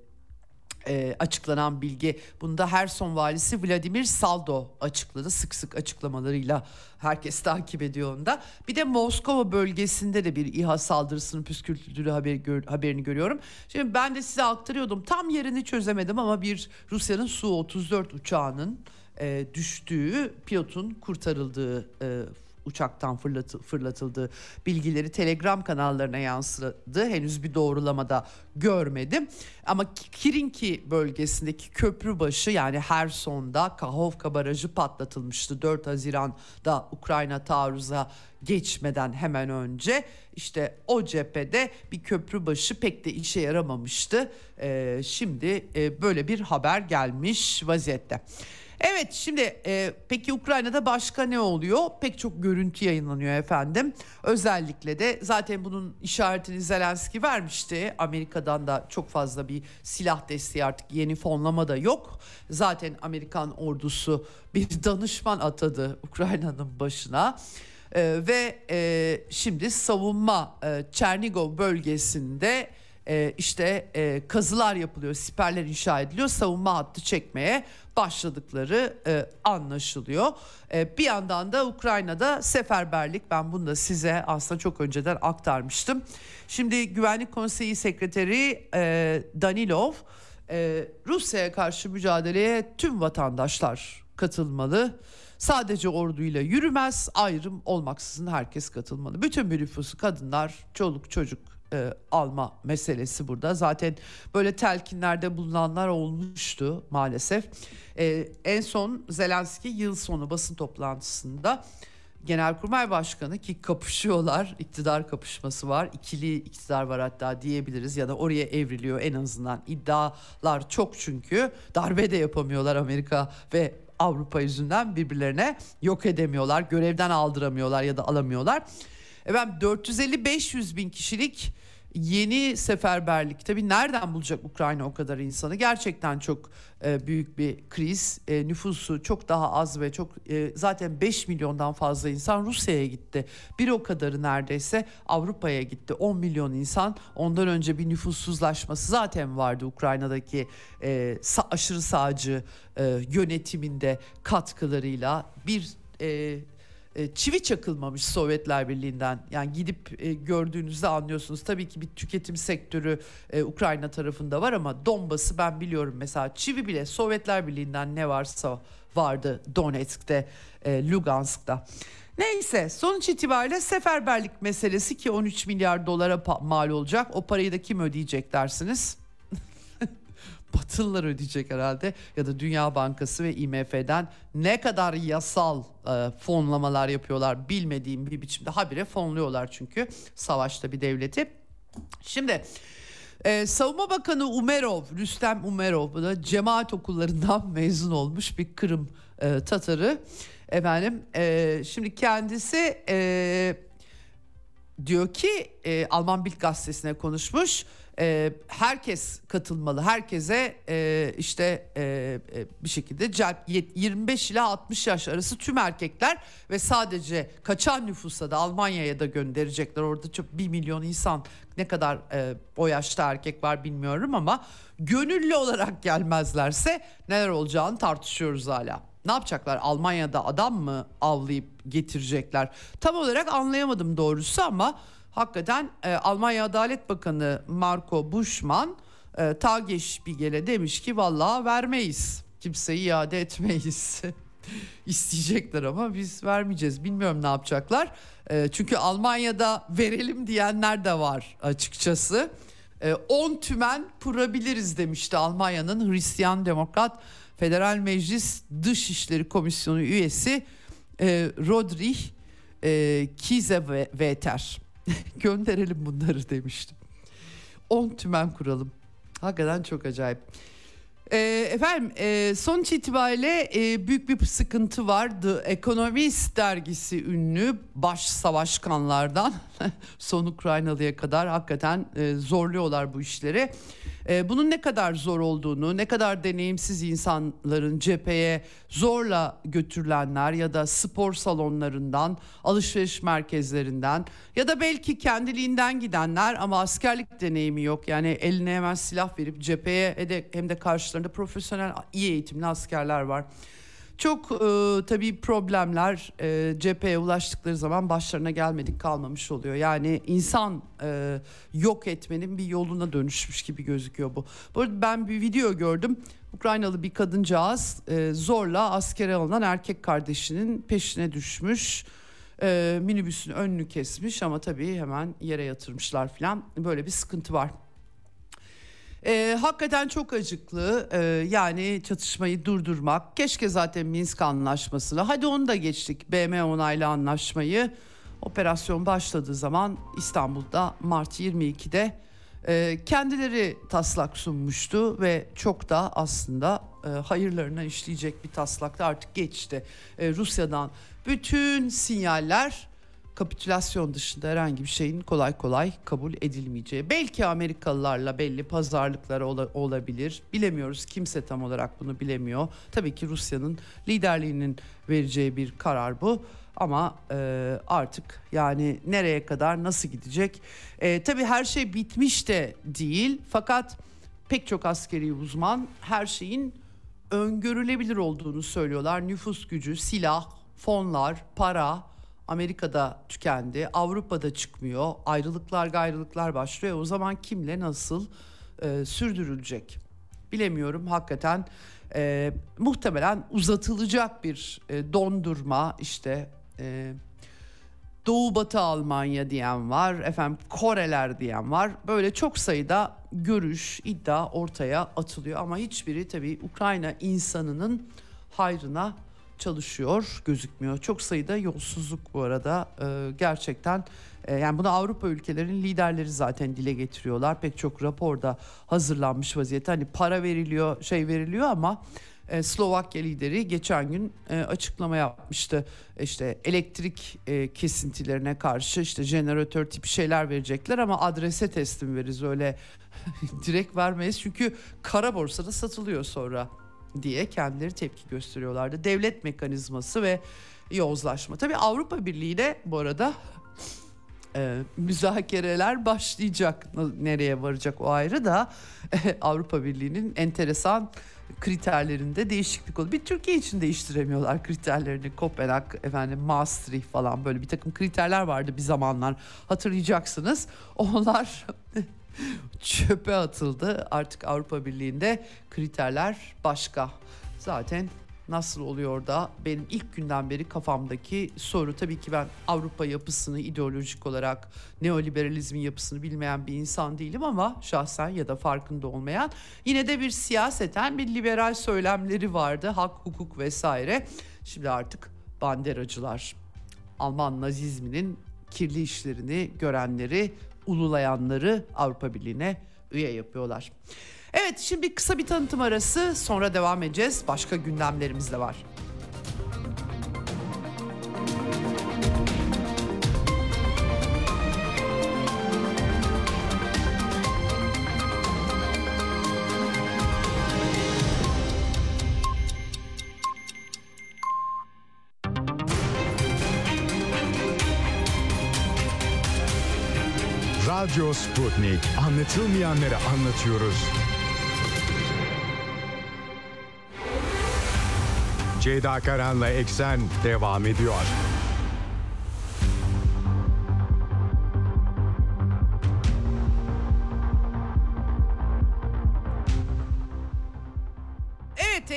Speaker 1: e, açıklanan bilgi. Bunda Herson valisi Vladimir Saldo açıkladı. Sık sık açıklamalarıyla herkes takip ediyor onda. Bir de Moskova bölgesinde de bir İHA saldırısının püskürtüldüğü haberi, gör, haberini görüyorum. Şimdi ben de size aktarıyordum. Tam yerini çözemedim ama bir Rusya'nın Su-34 uçağının e, düştüğü, pilotun kurtarıldığı e, uçaktan fırlatı, fırlatıldığı bilgileri Telegram kanallarına yansıdı. Henüz bir doğrulamada görmedim. Ama Kirinki bölgesindeki köprü başı yani Herson'da Kahovka Barajı patlatılmıştı. 4 Haziran'da Ukrayna taarruza geçmeden hemen önce işte o cephede bir köprü başı pek de işe yaramamıştı. Ee, şimdi e, böyle bir haber gelmiş vaziyette. Evet şimdi e, peki Ukrayna'da başka ne oluyor? Pek çok görüntü yayınlanıyor efendim. Özellikle de zaten bunun işaretini Zelenski vermişti. Amerika'dan da çok fazla bir silah desteği artık yeni fonlama da yok. Zaten Amerikan ordusu bir danışman atadı Ukrayna'nın başına. Ee, ve e, şimdi savunma e, Çernigov bölgesinde e, işte e, kazılar yapılıyor, siperler inşa ediliyor, savunma hattı çekmeye başladıkları e, anlaşılıyor. E, bir yandan da Ukrayna'da seferberlik ben bunu da size aslında çok önceden aktarmıştım. Şimdi Güvenlik Konseyi Sekreteri Danilov Rusya'ya karşı mücadeleye tüm vatandaşlar katılmalı. Sadece orduyla yürümez, ayrım olmaksızın herkes katılmalı. Bütün bir nüfusu kadınlar, çoluk çocuk e, alma meselesi burada. Zaten böyle telkinlerde bulunanlar olmuştu maalesef. E, en son Zelenski yıl sonu basın toplantısında Genelkurmay Başkanı ki kapışıyorlar, iktidar kapışması var, ikili iktidar var hatta diyebiliriz ya da oraya evriliyor en azından iddialar çok çünkü darbe de yapamıyorlar Amerika ve Avrupa yüzünden birbirlerine yok edemiyorlar, görevden aldıramıyorlar ya da alamıyorlar. Efendim 450-500 bin kişilik yeni seferberlik. Tabii nereden bulacak Ukrayna o kadar insanı? Gerçekten çok e, büyük bir kriz. E, nüfusu çok daha az ve çok e, zaten 5 milyondan fazla insan Rusya'ya gitti. Bir o kadarı neredeyse Avrupa'ya gitti. 10 milyon insan. Ondan önce bir nüfussuzlaşması zaten vardı Ukrayna'daki e, aşırı sağcı e, yönetiminde katkılarıyla. Bir e, çivi çakılmamış Sovyetler Birliği'nden. Yani gidip e, gördüğünüzde anlıyorsunuz. Tabii ki bir tüketim sektörü e, Ukrayna tarafında var ama Donbas'ı ben biliyorum mesela çivi bile Sovyetler Birliği'nden ne varsa vardı Donetsk'te, e, Lugansk'ta. Neyse sonuç itibariyle seferberlik meselesi ki 13 milyar dolara mal olacak. O parayı da kim ödeyecek dersiniz? Batılılar ödeyecek herhalde ya da Dünya Bankası ve IMF'den ne kadar yasal e, fonlamalar yapıyorlar bilmediğim bir biçimde habire fonluyorlar çünkü savaşta bir devleti. Şimdi ee, Savunma Bakanı Umerov, Rüstem Umerov bu da cemaat okullarından mezun olmuş bir Kırım e, Tatarı. Efendim e, şimdi kendisi e, diyor ki e, Alman Bild gazetesine konuşmuş e, herkes katılmalı. Herkese e, işte e, e, bir şekilde 25 ile 60 yaş arası tüm erkekler ve sadece kaçan nüfusa da Almanya'ya da gönderecekler. Orada çok 1 milyon insan ne kadar e, o yaşta erkek var bilmiyorum ama gönüllü olarak gelmezlerse neler olacağını tartışıyoruz hala. Ne yapacaklar? Almanya'da adam mı avlayıp getirecekler? Tam olarak anlayamadım doğrusu ama hakikaten e, Almanya Adalet Bakanı Marco Buschmann e, Tagesspiegel'e demiş ki vallahi vermeyiz. Kimseyi iade etmeyiz. İsteyecekler ama biz vermeyeceğiz. Bilmiyorum ne yapacaklar. E, çünkü Almanya'da verelim diyenler de var açıkçası. 10 e, tümen kurabiliriz demişti Almanya'nın Hristiyan Demokrat Federal Meclis Dışişleri Komisyonu üyesi e, Rodrich e, Kiesewetter. Gönderelim bunları demiştim. 10 tümen kuralım. Hakikaten çok acayip. E, efendim e, sonuç itibariyle e, büyük bir sıkıntı var. The Economist dergisi ünlü baş savaşkanlardan son Ukraynalıya kadar hakikaten e, zorluyorlar bu işleri. Ee, bunun ne kadar zor olduğunu, ne kadar deneyimsiz insanların cepheye zorla götürülenler ya da spor salonlarından, alışveriş merkezlerinden ya da belki kendiliğinden gidenler ama askerlik deneyimi yok. Yani eline hemen silah verip cepheye hem de karşılarında profesyonel iyi eğitimli askerler var. Çok e, tabii problemler e, cepheye ulaştıkları zaman başlarına gelmedik kalmamış oluyor. Yani insan e, yok etmenin bir yoluna dönüşmüş gibi gözüküyor bu. Bu arada ben bir video gördüm. Ukraynalı bir kadıncağız e, zorla askere alınan erkek kardeşinin peşine düşmüş. E, minibüsün önünü kesmiş ama tabii hemen yere yatırmışlar falan. Böyle bir sıkıntı var. E, hakikaten çok acıklı e, yani çatışmayı durdurmak. Keşke zaten Minsk anlaşmasını hadi onu da geçtik BM onaylı anlaşmayı. Operasyon başladığı zaman İstanbul'da Mart 22'de e, kendileri taslak sunmuştu ve çok da aslında e, hayırlarına işleyecek bir taslakta artık geçti. E, Rusya'dan bütün sinyaller kapitülasyon dışında herhangi bir şeyin kolay kolay kabul edilmeyeceği. Belki Amerikalılarla belli pazarlıkları ola, olabilir. Bilemiyoruz. Kimse tam olarak bunu bilemiyor. Tabii ki Rusya'nın liderliğinin vereceği bir karar bu. Ama e, artık yani nereye kadar nasıl gidecek? E, tabii her şey bitmiş de değil. Fakat pek çok askeri uzman her şeyin öngörülebilir olduğunu söylüyorlar. Nüfus gücü, silah, fonlar, para Amerika'da tükendi, Avrupa'da çıkmıyor, ayrılıklar gayrılıklar başlıyor. O zaman kimle nasıl e, sürdürülecek? Bilemiyorum hakikaten e, muhtemelen uzatılacak bir e, dondurma işte e, Doğu Batı Almanya diyen var, efendim Koreler diyen var. Böyle çok sayıda görüş, iddia ortaya atılıyor ama hiçbiri tabii Ukrayna insanının hayrına çalışıyor gözükmüyor. Çok sayıda yolsuzluk bu arada e, gerçekten e, yani bunu Avrupa ülkelerinin liderleri zaten dile getiriyorlar. Pek çok raporda hazırlanmış vaziyette hani para veriliyor şey veriliyor ama e, Slovakya lideri geçen gün e, açıklama yapmıştı. İşte elektrik e, kesintilerine karşı işte jeneratör tipi şeyler verecekler ama adrese teslim veririz öyle direkt vermeyiz çünkü kara borsada satılıyor sonra diye kendileri tepki gösteriyorlardı. Devlet mekanizması ve yozlaşma. Tabii Avrupa Birliği de bu arada e, müzakereler başlayacak. Nereye varacak o ayrı da e, Avrupa Birliği'nin enteresan kriterlerinde değişiklik oldu. Bir Türkiye için değiştiremiyorlar kriterlerini. Kopenhag, efendim Maastricht falan böyle bir takım kriterler vardı bir zamanlar. Hatırlayacaksınız. Onlar çöpe atıldı. Artık Avrupa Birliği'nde kriterler başka. Zaten nasıl oluyor da benim ilk günden beri kafamdaki soru tabii ki ben Avrupa yapısını ideolojik olarak neoliberalizmin yapısını bilmeyen bir insan değilim ama şahsen ya da farkında olmayan yine de bir siyaseten bir liberal söylemleri vardı hak hukuk vesaire şimdi artık banderacılar Alman nazizminin kirli işlerini görenleri ululayanları Avrupa Birliği'ne üye yapıyorlar. Evet şimdi kısa bir tanıtım arası sonra devam edeceğiz. Başka gündemlerimiz de var.
Speaker 2: Radyo Sputnik. Anlatılmayanları anlatıyoruz. Ceyda Karan'la Eksen devam ediyor.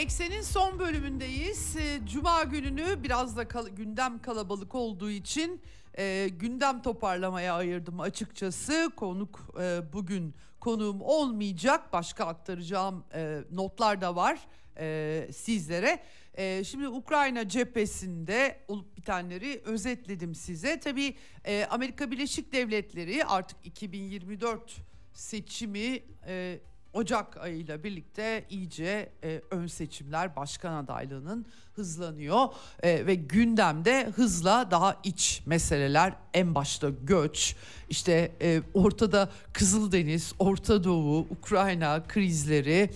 Speaker 1: Eksen'in son bölümündeyiz. Ee, Cuma gününü biraz da kal- gündem kalabalık olduğu için e, gündem toparlamaya ayırdım açıkçası. Konuk e, bugün konuğum olmayacak. Başka aktaracağım e, notlar da var e, sizlere. E, şimdi Ukrayna cephesinde olup bitenleri özetledim size. Tabii e, Amerika Birleşik Devletleri artık 2024 seçimi e, Ocak ayıyla birlikte iyice e, ön seçimler başkan adaylığının hızlanıyor e, ve gündemde hızla daha iç meseleler en başta göç işte e, ortada Kızıldeniz, Orta Doğu, Ukrayna krizleri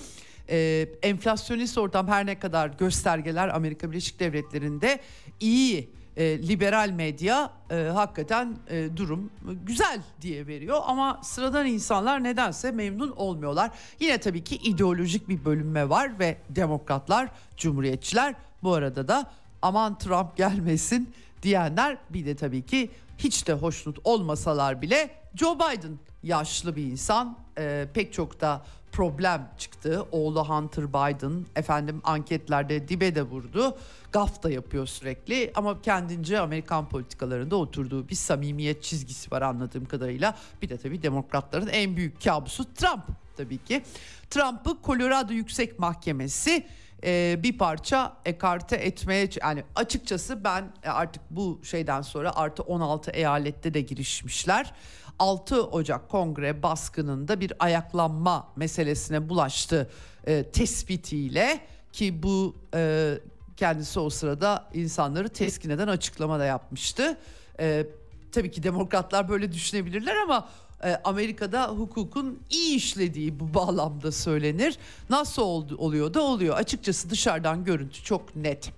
Speaker 1: e, enflasyonist ortam her ne kadar göstergeler Amerika Birleşik Devletleri'nde iyi e, liberal medya e, hakikaten e, durum güzel diye veriyor ama sıradan insanlar nedense memnun olmuyorlar. Yine tabii ki ideolojik bir bölünme var ve demokratlar, cumhuriyetçiler bu arada da aman Trump gelmesin diyenler bir de tabii ki hiç de hoşnut olmasalar bile Joe Biden yaşlı bir insan e, pek çok da problem çıktı. Oğlu Hunter Biden efendim anketlerde dibe de vurdu. Gaf da yapıyor sürekli ama kendince Amerikan politikalarında oturduğu bir samimiyet çizgisi var anladığım kadarıyla. Bir de tabii demokratların en büyük kabusu Trump tabii ki. Trump'ı Colorado Yüksek Mahkemesi e, bir parça ekarte etmeye yani açıkçası ben e, artık bu şeyden sonra artı 16 eyalette de girişmişler. 6 Ocak kongre baskınında bir ayaklanma meselesine bulaştı e, tespitiyle ki bu e, kendisi o sırada insanları teskin eden açıklama da yapmıştı. E, tabii ki demokratlar böyle düşünebilirler ama e, Amerika'da hukukun iyi işlediği bu bağlamda söylenir. Nasıl oldu, oluyor da oluyor. Açıkçası dışarıdan görüntü çok net.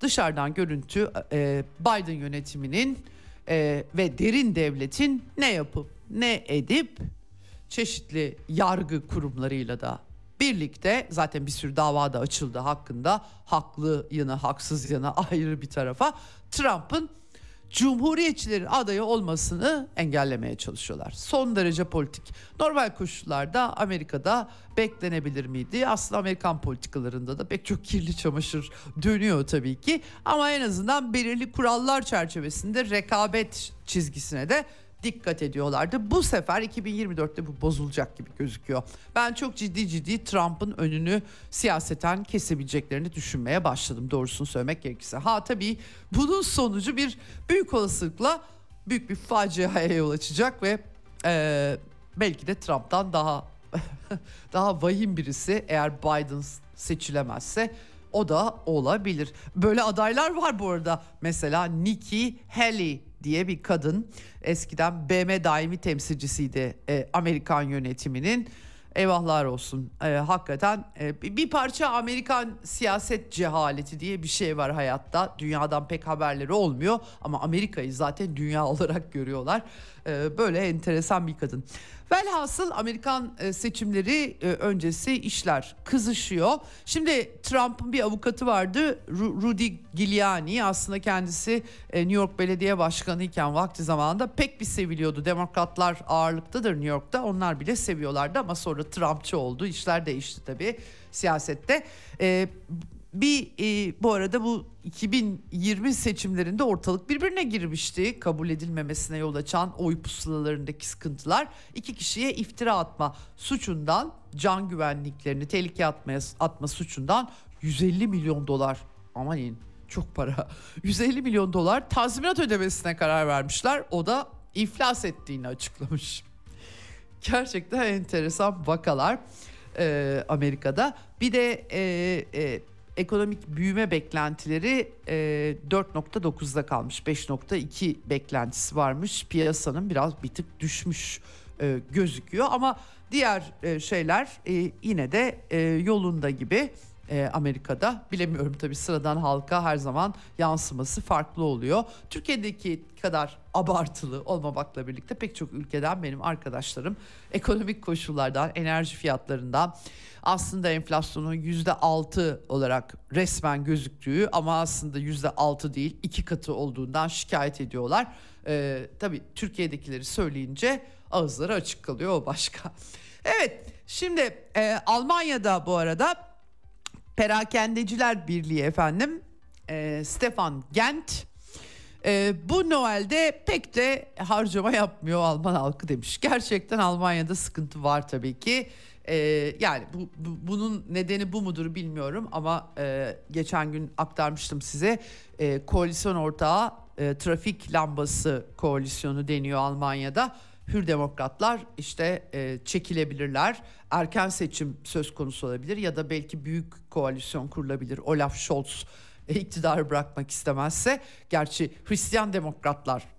Speaker 1: Dışarıdan görüntü e, Biden yönetiminin e, ve derin devletin ne yapıp ne edip çeşitli yargı kurumlarıyla da birlikte zaten bir sürü dava da açıldı hakkında haklı yanı haksız yanı ayrı bir tarafa Trump'ın Cumhuriyetçilerin adayı olmasını engellemeye çalışıyorlar. Son derece politik. Normal koşullarda Amerika'da beklenebilir miydi? Aslında Amerikan politikalarında da pek çok kirli çamaşır dönüyor tabii ki. Ama en azından belirli kurallar çerçevesinde rekabet çizgisine de dikkat ediyorlardı. Bu sefer 2024'te bu bozulacak gibi gözüküyor. Ben çok ciddi ciddi Trump'ın önünü siyaseten kesebileceklerini düşünmeye başladım doğrusunu söylemek gerekirse. Ha tabii bunun sonucu bir büyük olasılıkla büyük bir faciaya yol açacak ve e, belki de Trump'tan daha daha vahim birisi eğer Biden seçilemezse o da olabilir. Böyle adaylar var bu arada. Mesela Nikki Haley diye bir kadın eskiden BM daimi temsilcisiydi e, Amerikan yönetiminin. Eyvahlar olsun. E, hakikaten e, bir parça Amerikan siyaset cehaleti diye bir şey var hayatta. Dünyadan pek haberleri olmuyor ama Amerika'yı zaten dünya olarak görüyorlar. E, böyle enteresan bir kadın. Velhasıl Amerikan e, seçimleri e, öncesi işler kızışıyor. Şimdi Trump'ın bir avukatı vardı Rudy Giuliani aslında kendisi New York Belediye Başkanı iken vakti zamanında pek bir seviliyordu. Demokratlar ağırlıktadır New York'ta onlar bile seviyorlardı ama sonra Trumpçı oldu işler değişti tabii siyasette. Bir e, bu arada bu 2020 seçimlerinde ortalık birbirine girmişti. Kabul edilmemesine yol açan oy pusulalarındaki sıkıntılar iki kişiye iftira atma suçundan can güvenliklerini tehlikeye atmaya atma suçundan 150 milyon dolar aman çok para 150 milyon dolar tazminat ödemesine karar vermişler. O da iflas ettiğini açıklamış. Gerçekten enteresan vakalar e, Amerika'da. Bir de e, e, ekonomik büyüme beklentileri e, 4.9'da kalmış. 5.2 beklentisi varmış. Piyasanın biraz bir tık düşmüş e, gözüküyor ama diğer e, şeyler e, yine de e, yolunda gibi e, Amerika'da. Bilemiyorum tabii sıradan halka her zaman yansıması farklı oluyor. Türkiye'deki kadar abartılı olmamakla birlikte pek çok ülkeden benim arkadaşlarım ekonomik koşullardan, enerji fiyatlarından aslında enflasyonun yüzde altı olarak resmen gözüktüğü ama aslında yüzde altı değil iki katı olduğundan şikayet ediyorlar. Ee, tabii Türkiye'dekileri söyleyince ağızları açık kalıyor o başka. Evet şimdi e, Almanya'da bu arada Perakendeciler Birliği efendim e, Stefan Gent e, bu Noel'de pek de harcama yapmıyor Alman halkı demiş. Gerçekten Almanya'da sıkıntı var tabii ki. E, yani bu, bu bunun nedeni bu mudur bilmiyorum ama e, geçen gün aktarmıştım size. E, koalisyon ortağı e, trafik lambası koalisyonu deniyor Almanya'da. Hür demokratlar işte e, çekilebilirler. Erken seçim söz konusu olabilir ya da belki büyük koalisyon kurulabilir. Olaf Scholz e, iktidarı bırakmak istemezse. Gerçi Hristiyan demokratlar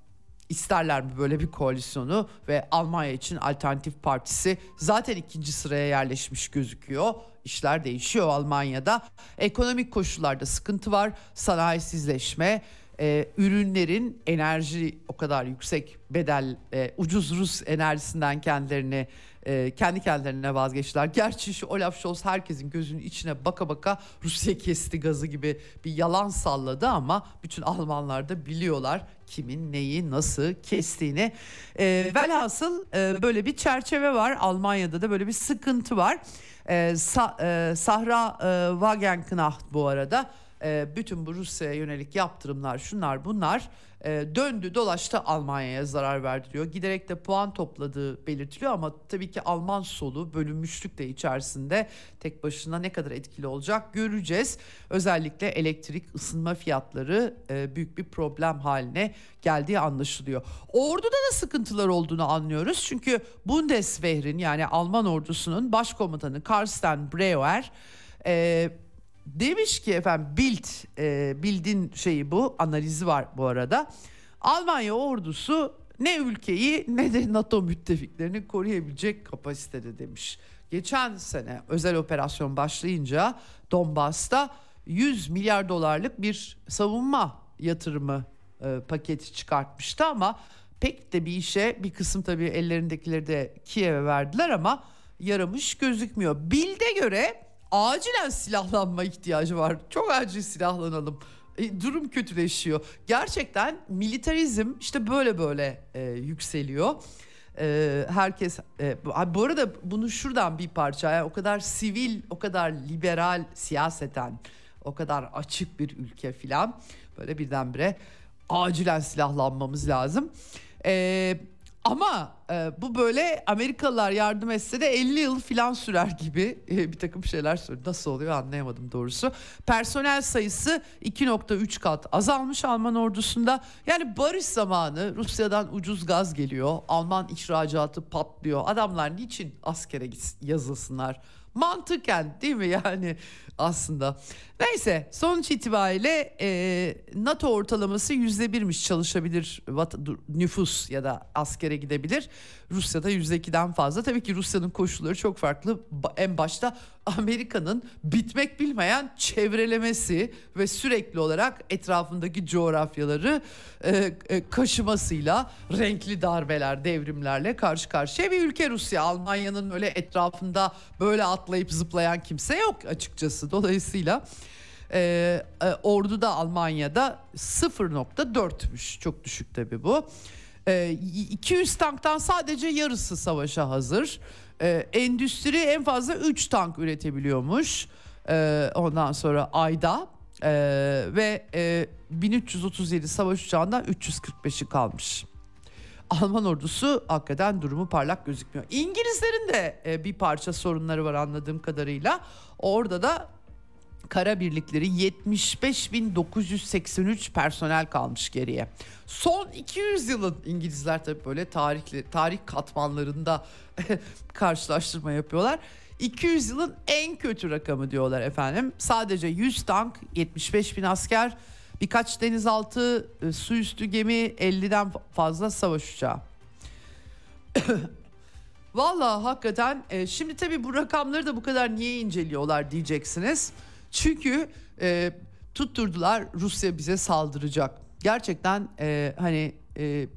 Speaker 1: isterler mi böyle bir koalisyonu ve Almanya için Alternatif Partisi zaten ikinci sıraya yerleşmiş gözüküyor. İşler değişiyor Almanya'da. Ekonomik koşullarda sıkıntı var. Sanayisizleşme, e, ürünlerin enerji o kadar yüksek bedel e, ucuz Rus enerjisinden kendilerini e, kendi kendilerine vazgeçtiler. Gerçi şu Olaf Scholz herkesin gözünün içine baka baka Rusya kesti gazı gibi bir yalan salladı ama bütün Almanlar da biliyorlar kimin neyi nasıl kestiğini. E, velhasıl e, böyle bir çerçeve var Almanya'da da böyle bir sıkıntı var. E, Sa, e, Sahra e, Wagenknecht bu arada e, bütün bu Rusya'ya yönelik yaptırımlar şunlar bunlar e, döndü dolaştı Almanya'ya zarar verdi diyor. Giderek de puan topladığı belirtiliyor ama tabii ki Alman solu bölünmüşlük de içerisinde tek başına ne kadar etkili olacak göreceğiz. Özellikle elektrik ısınma fiyatları e, büyük bir problem haline geldiği anlaşılıyor. Orduda da sıkıntılar olduğunu anlıyoruz. Çünkü Bundeswehr'in yani Alman ordusunun başkomutanı Karsten Breuer Demiş ki efendim Bild, e, Bild'in şeyi bu analizi var bu arada. Almanya ordusu ne ülkeyi ne de NATO müttefiklerini koruyabilecek kapasitede demiş. Geçen sene özel operasyon başlayınca Donbas'ta 100 milyar dolarlık bir savunma yatırımı e, paketi çıkartmıştı ama pek de bir işe bir kısım tabii ellerindekileri de Kiev'e verdiler ama yaramış gözükmüyor. Bild'e göre acilen silahlanma ihtiyacı var. Çok acil silahlanalım. E, durum kötüleşiyor. Gerçekten militarizm işte böyle böyle e, yükseliyor. E, herkes e, bu arada bunu şuradan bir parça yani o kadar sivil, o kadar liberal siyaseten, o kadar açık bir ülke filan böyle birdenbire acilen silahlanmamız lazım. Eee ama e, bu böyle Amerikalılar yardım etse de 50 yıl filan sürer gibi e, bir takım şeyler söylüyor. Nasıl oluyor anlayamadım doğrusu. Personel sayısı 2.3 kat azalmış Alman ordusunda. Yani barış zamanı Rusya'dan ucuz gaz geliyor. Alman ihracatı patlıyor. Adamlar niçin askere yazılsınlar? Mantıken değil mi yani aslında. Neyse sonuç itibariyle e, NATO ortalaması yüzde birmiş çalışabilir nüfus ya da askere gidebilir. Rusya'da yüzde ikiden fazla. Tabii ki Rusya'nın koşulları çok farklı. En başta Amerika'nın bitmek bilmeyen çevrelemesi ve sürekli olarak etrafındaki coğrafyaları e, e, kaşımasıyla renkli darbeler, devrimlerle karşı karşıya bir ülke Rusya. Almanya'nın öyle etrafında böyle atlayıp zıplayan kimse yok açıkçası. Dolayısıyla e, e, orduda Almanya'da 0.4'müş. Çok düşük tabii bu. E, 200 tanktan sadece yarısı savaşa hazır. E, endüstri en fazla 3 tank üretebiliyormuş. E, ondan sonra ayda e, ve e, 1337 savaş uçağından 345'i kalmış. Alman ordusu hakikaten durumu parlak gözükmüyor. İngilizlerin de e, bir parça sorunları var anladığım kadarıyla. Orada da kara birlikleri 75.983 personel kalmış geriye. Son 200 yılın İngilizler tabii böyle tarihli, tarih katmanlarında karşılaştırma yapıyorlar. 200 yılın en kötü rakamı diyorlar efendim. Sadece 100 tank, 75 bin asker, birkaç denizaltı, e, su üstü gemi, 50'den fazla savaş uçağı. Valla hakikaten e, şimdi tabii bu rakamları da bu kadar niye inceliyorlar diyeceksiniz. Çünkü e, tutturdular Rusya bize saldıracak. Gerçekten e, hani e,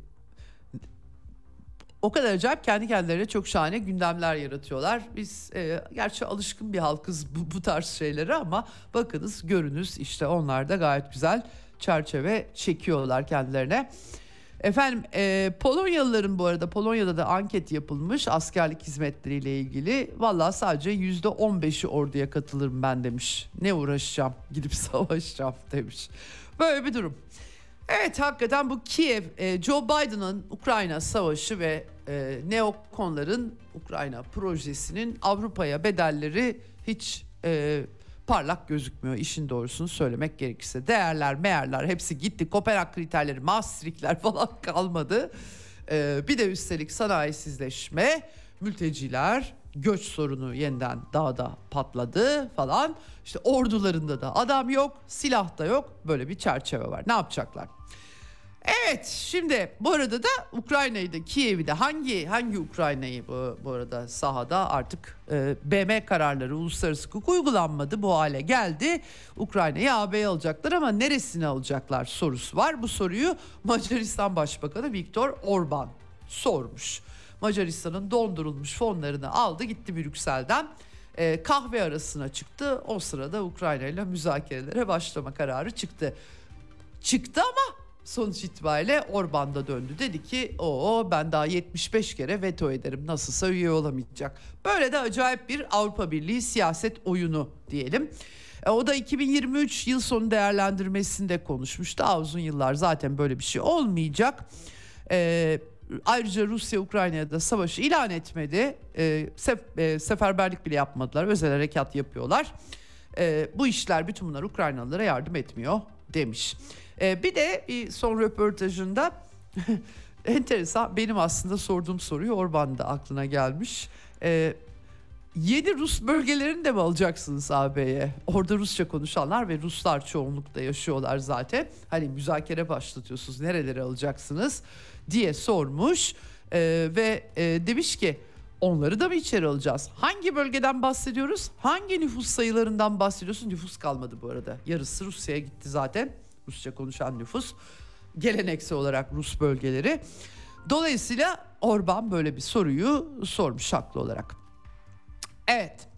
Speaker 1: o kadar acayip kendi kendilerine çok şahane gündemler yaratıyorlar. Biz e, gerçi alışkın bir halkız bu, bu tarz şeylere ama bakınız görünüz işte onlar da gayet güzel çerçeve çekiyorlar kendilerine. Efendim e, Polonyalıların bu arada Polonya'da da anket yapılmış askerlik hizmetleriyle ilgili. Valla sadece yüzde on beşi orduya katılırım ben demiş. Ne uğraşacağım gidip savaşacağım demiş. Böyle bir durum. Evet hakikaten bu Kiev, e, Joe Biden'ın Ukrayna savaşı ve e, neokonların Ukrayna projesinin Avrupa'ya bedelleri hiç e, parlak gözükmüyor işin doğrusunu söylemek gerekirse. Değerler, meğerler hepsi gitti. Kopenhag kriterleri, Maastricht'ler falan kalmadı. Ee, bir de üstelik sanayisizleşme, mülteciler, göç sorunu yeniden dağda patladı falan. İşte ordularında da adam yok, silah da yok. Böyle bir çerçeve var. Ne yapacaklar? Evet şimdi bu arada da Ukrayna'yı da Kiev'i de hangi hangi Ukrayna'yı bu, bu arada sahada artık e, BM kararları uluslararası hukuk uygulanmadı bu hale geldi. Ukrayna'yı AB'ye alacaklar ama neresine alacaklar sorusu var. Bu soruyu Macaristan Başbakanı Viktor Orban sormuş. Macaristan'ın dondurulmuş fonlarını aldı gitti Brüksel'den e, kahve arasına çıktı. O sırada Ukrayna ile müzakerelere başlama kararı çıktı. Çıktı ama sonuç itibariyle Orban da döndü. Dedi ki o ben daha 75 kere veto ederim nasılsa üye olamayacak. Böyle de acayip bir Avrupa Birliği siyaset oyunu diyelim. E, o da 2023 yıl sonu değerlendirmesinde konuşmuş. Daha uzun yıllar zaten böyle bir şey olmayacak. E, ayrıca Rusya Ukrayna'da da savaşı ilan etmedi. E, sef, e, seferberlik bile yapmadılar. Özel harekat yapıyorlar. E, bu işler bütün bunlar Ukraynalılara yardım etmiyor demiş. E, bir de bir son röportajında enteresan benim aslında sorduğum soruyu Orban da aklına gelmiş. E, yeni Rus bölgelerini de mi alacaksınız AB'ye? Orada Rusça konuşanlar ve Ruslar çoğunlukta yaşıyorlar zaten. Hani müzakere başlatıyorsunuz nereleri alacaksınız diye sormuş. E, ve e, demiş ki onları da mı içeri alacağız? Hangi bölgeden bahsediyoruz? Hangi nüfus sayılarından bahsediyorsun? Nüfus kalmadı bu arada. Yarısı Rusya'ya gitti zaten. Rusça konuşan nüfus. Geleneksel olarak Rus bölgeleri. Dolayısıyla Orban böyle bir soruyu sormuş haklı olarak. Evet.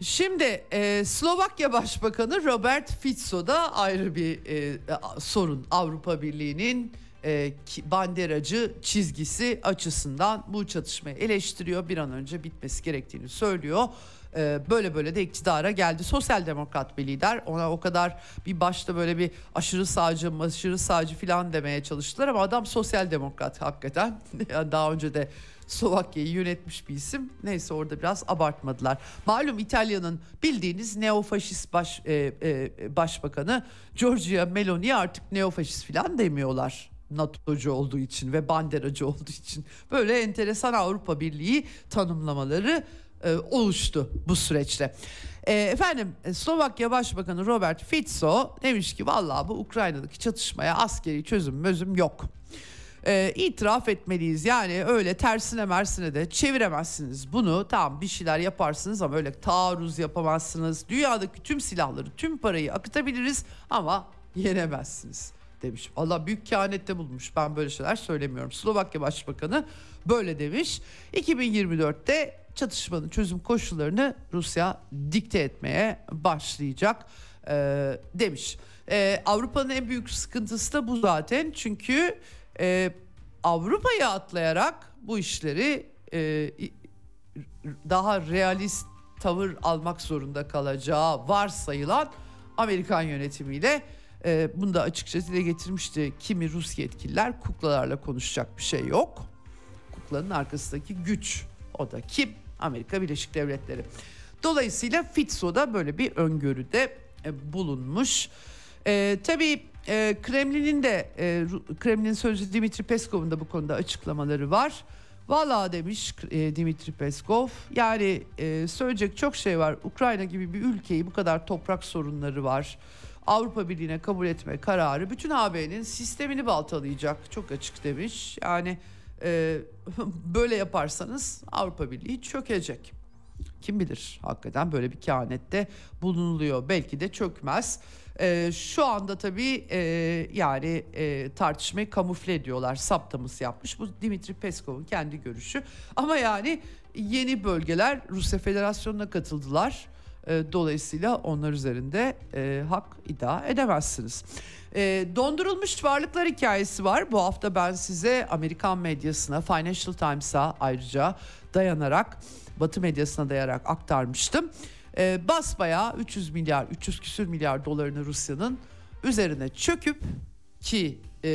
Speaker 1: Şimdi e, Slovakya Başbakanı Robert Fico da ayrı bir e, sorun Avrupa Birliği'nin e, banderacı çizgisi açısından bu çatışmayı eleştiriyor. Bir an önce bitmesi gerektiğini söylüyor. E, böyle böyle de iktidara geldi. Sosyal demokrat bir lider. Ona o kadar bir başta böyle bir aşırı sağcı, aşırı sağcı falan demeye çalıştılar ama adam sosyal demokrat hakikaten. daha önce de Slovakya'yı yönetmiş bir isim. Neyse orada biraz abartmadılar. Malum İtalya'nın bildiğiniz neofaşist baş, e, e, başbakanı Giorgia Meloni artık neofaşist falan demiyorlar. NATO'cu olduğu için ve banderacı olduğu için böyle enteresan Avrupa Birliği tanımlamaları e, oluştu bu süreçte. E, efendim Slovakya Başbakanı Robert Fico demiş ki vallahi bu Ukrayna'daki çatışmaya askeri çözüm mözüm yok. E, itiraf etmeliyiz yani öyle tersine mersine de çeviremezsiniz bunu tamam bir şeyler yaparsınız ama öyle taarruz yapamazsınız dünyadaki tüm silahları tüm parayı akıtabiliriz ama yenemezsiniz demiş. Allah büyük kehanette bulmuş. Ben böyle şeyler söylemiyorum. Slovakya Başbakanı böyle demiş. 2024'te çatışmanın çözüm koşullarını Rusya dikte etmeye başlayacak e, demiş. E, Avrupa'nın en büyük sıkıntısı da bu zaten. Çünkü e, Avrupa'yı atlayarak bu işleri e, daha realist tavır almak zorunda kalacağı varsayılan Amerikan yönetimiyle e, bunu da açıkça dile getirmişti kimi Rus yetkililer kuklalarla konuşacak bir şey yok. Kuklanın arkasındaki güç o da kim? Amerika Birleşik Devletleri. Dolayısıyla Fitzo da böyle bir öngörüde e, bulunmuş. E, tabii e, Kremlin'in de e, Kremlin sözcüsü Dimitri Peskov'un da bu konuda açıklamaları var. Valla demiş e, Dimitri Peskov yani e, söyleyecek çok şey var. Ukrayna gibi bir ülkeyi bu kadar toprak sorunları var. Avrupa Birliği'ne kabul etme kararı bütün AB'nin sistemini baltalayacak. Çok açık demiş. Yani e, böyle yaparsanız Avrupa Birliği çökecek. Kim bilir hakikaten böyle bir kehanette bulunuluyor. Belki de çökmez. E, şu anda tabii e, yani e, tartışmayı kamufle ediyorlar. Saptaması yapmış. Bu Dimitri Peskov'un kendi görüşü. Ama yani yeni bölgeler Rusya Federasyonu'na katıldılar. E, dolayısıyla onlar üzerinde e, hak iddia edemezsiniz. E, dondurulmuş varlıklar hikayesi var. Bu hafta ben size Amerikan medyasına, Financial Times'a ayrıca dayanarak, Batı medyasına dayanarak aktarmıştım. E, basbaya 300 milyar, 300 küsür milyar dolarını Rusya'nın üzerine çöküp ki e,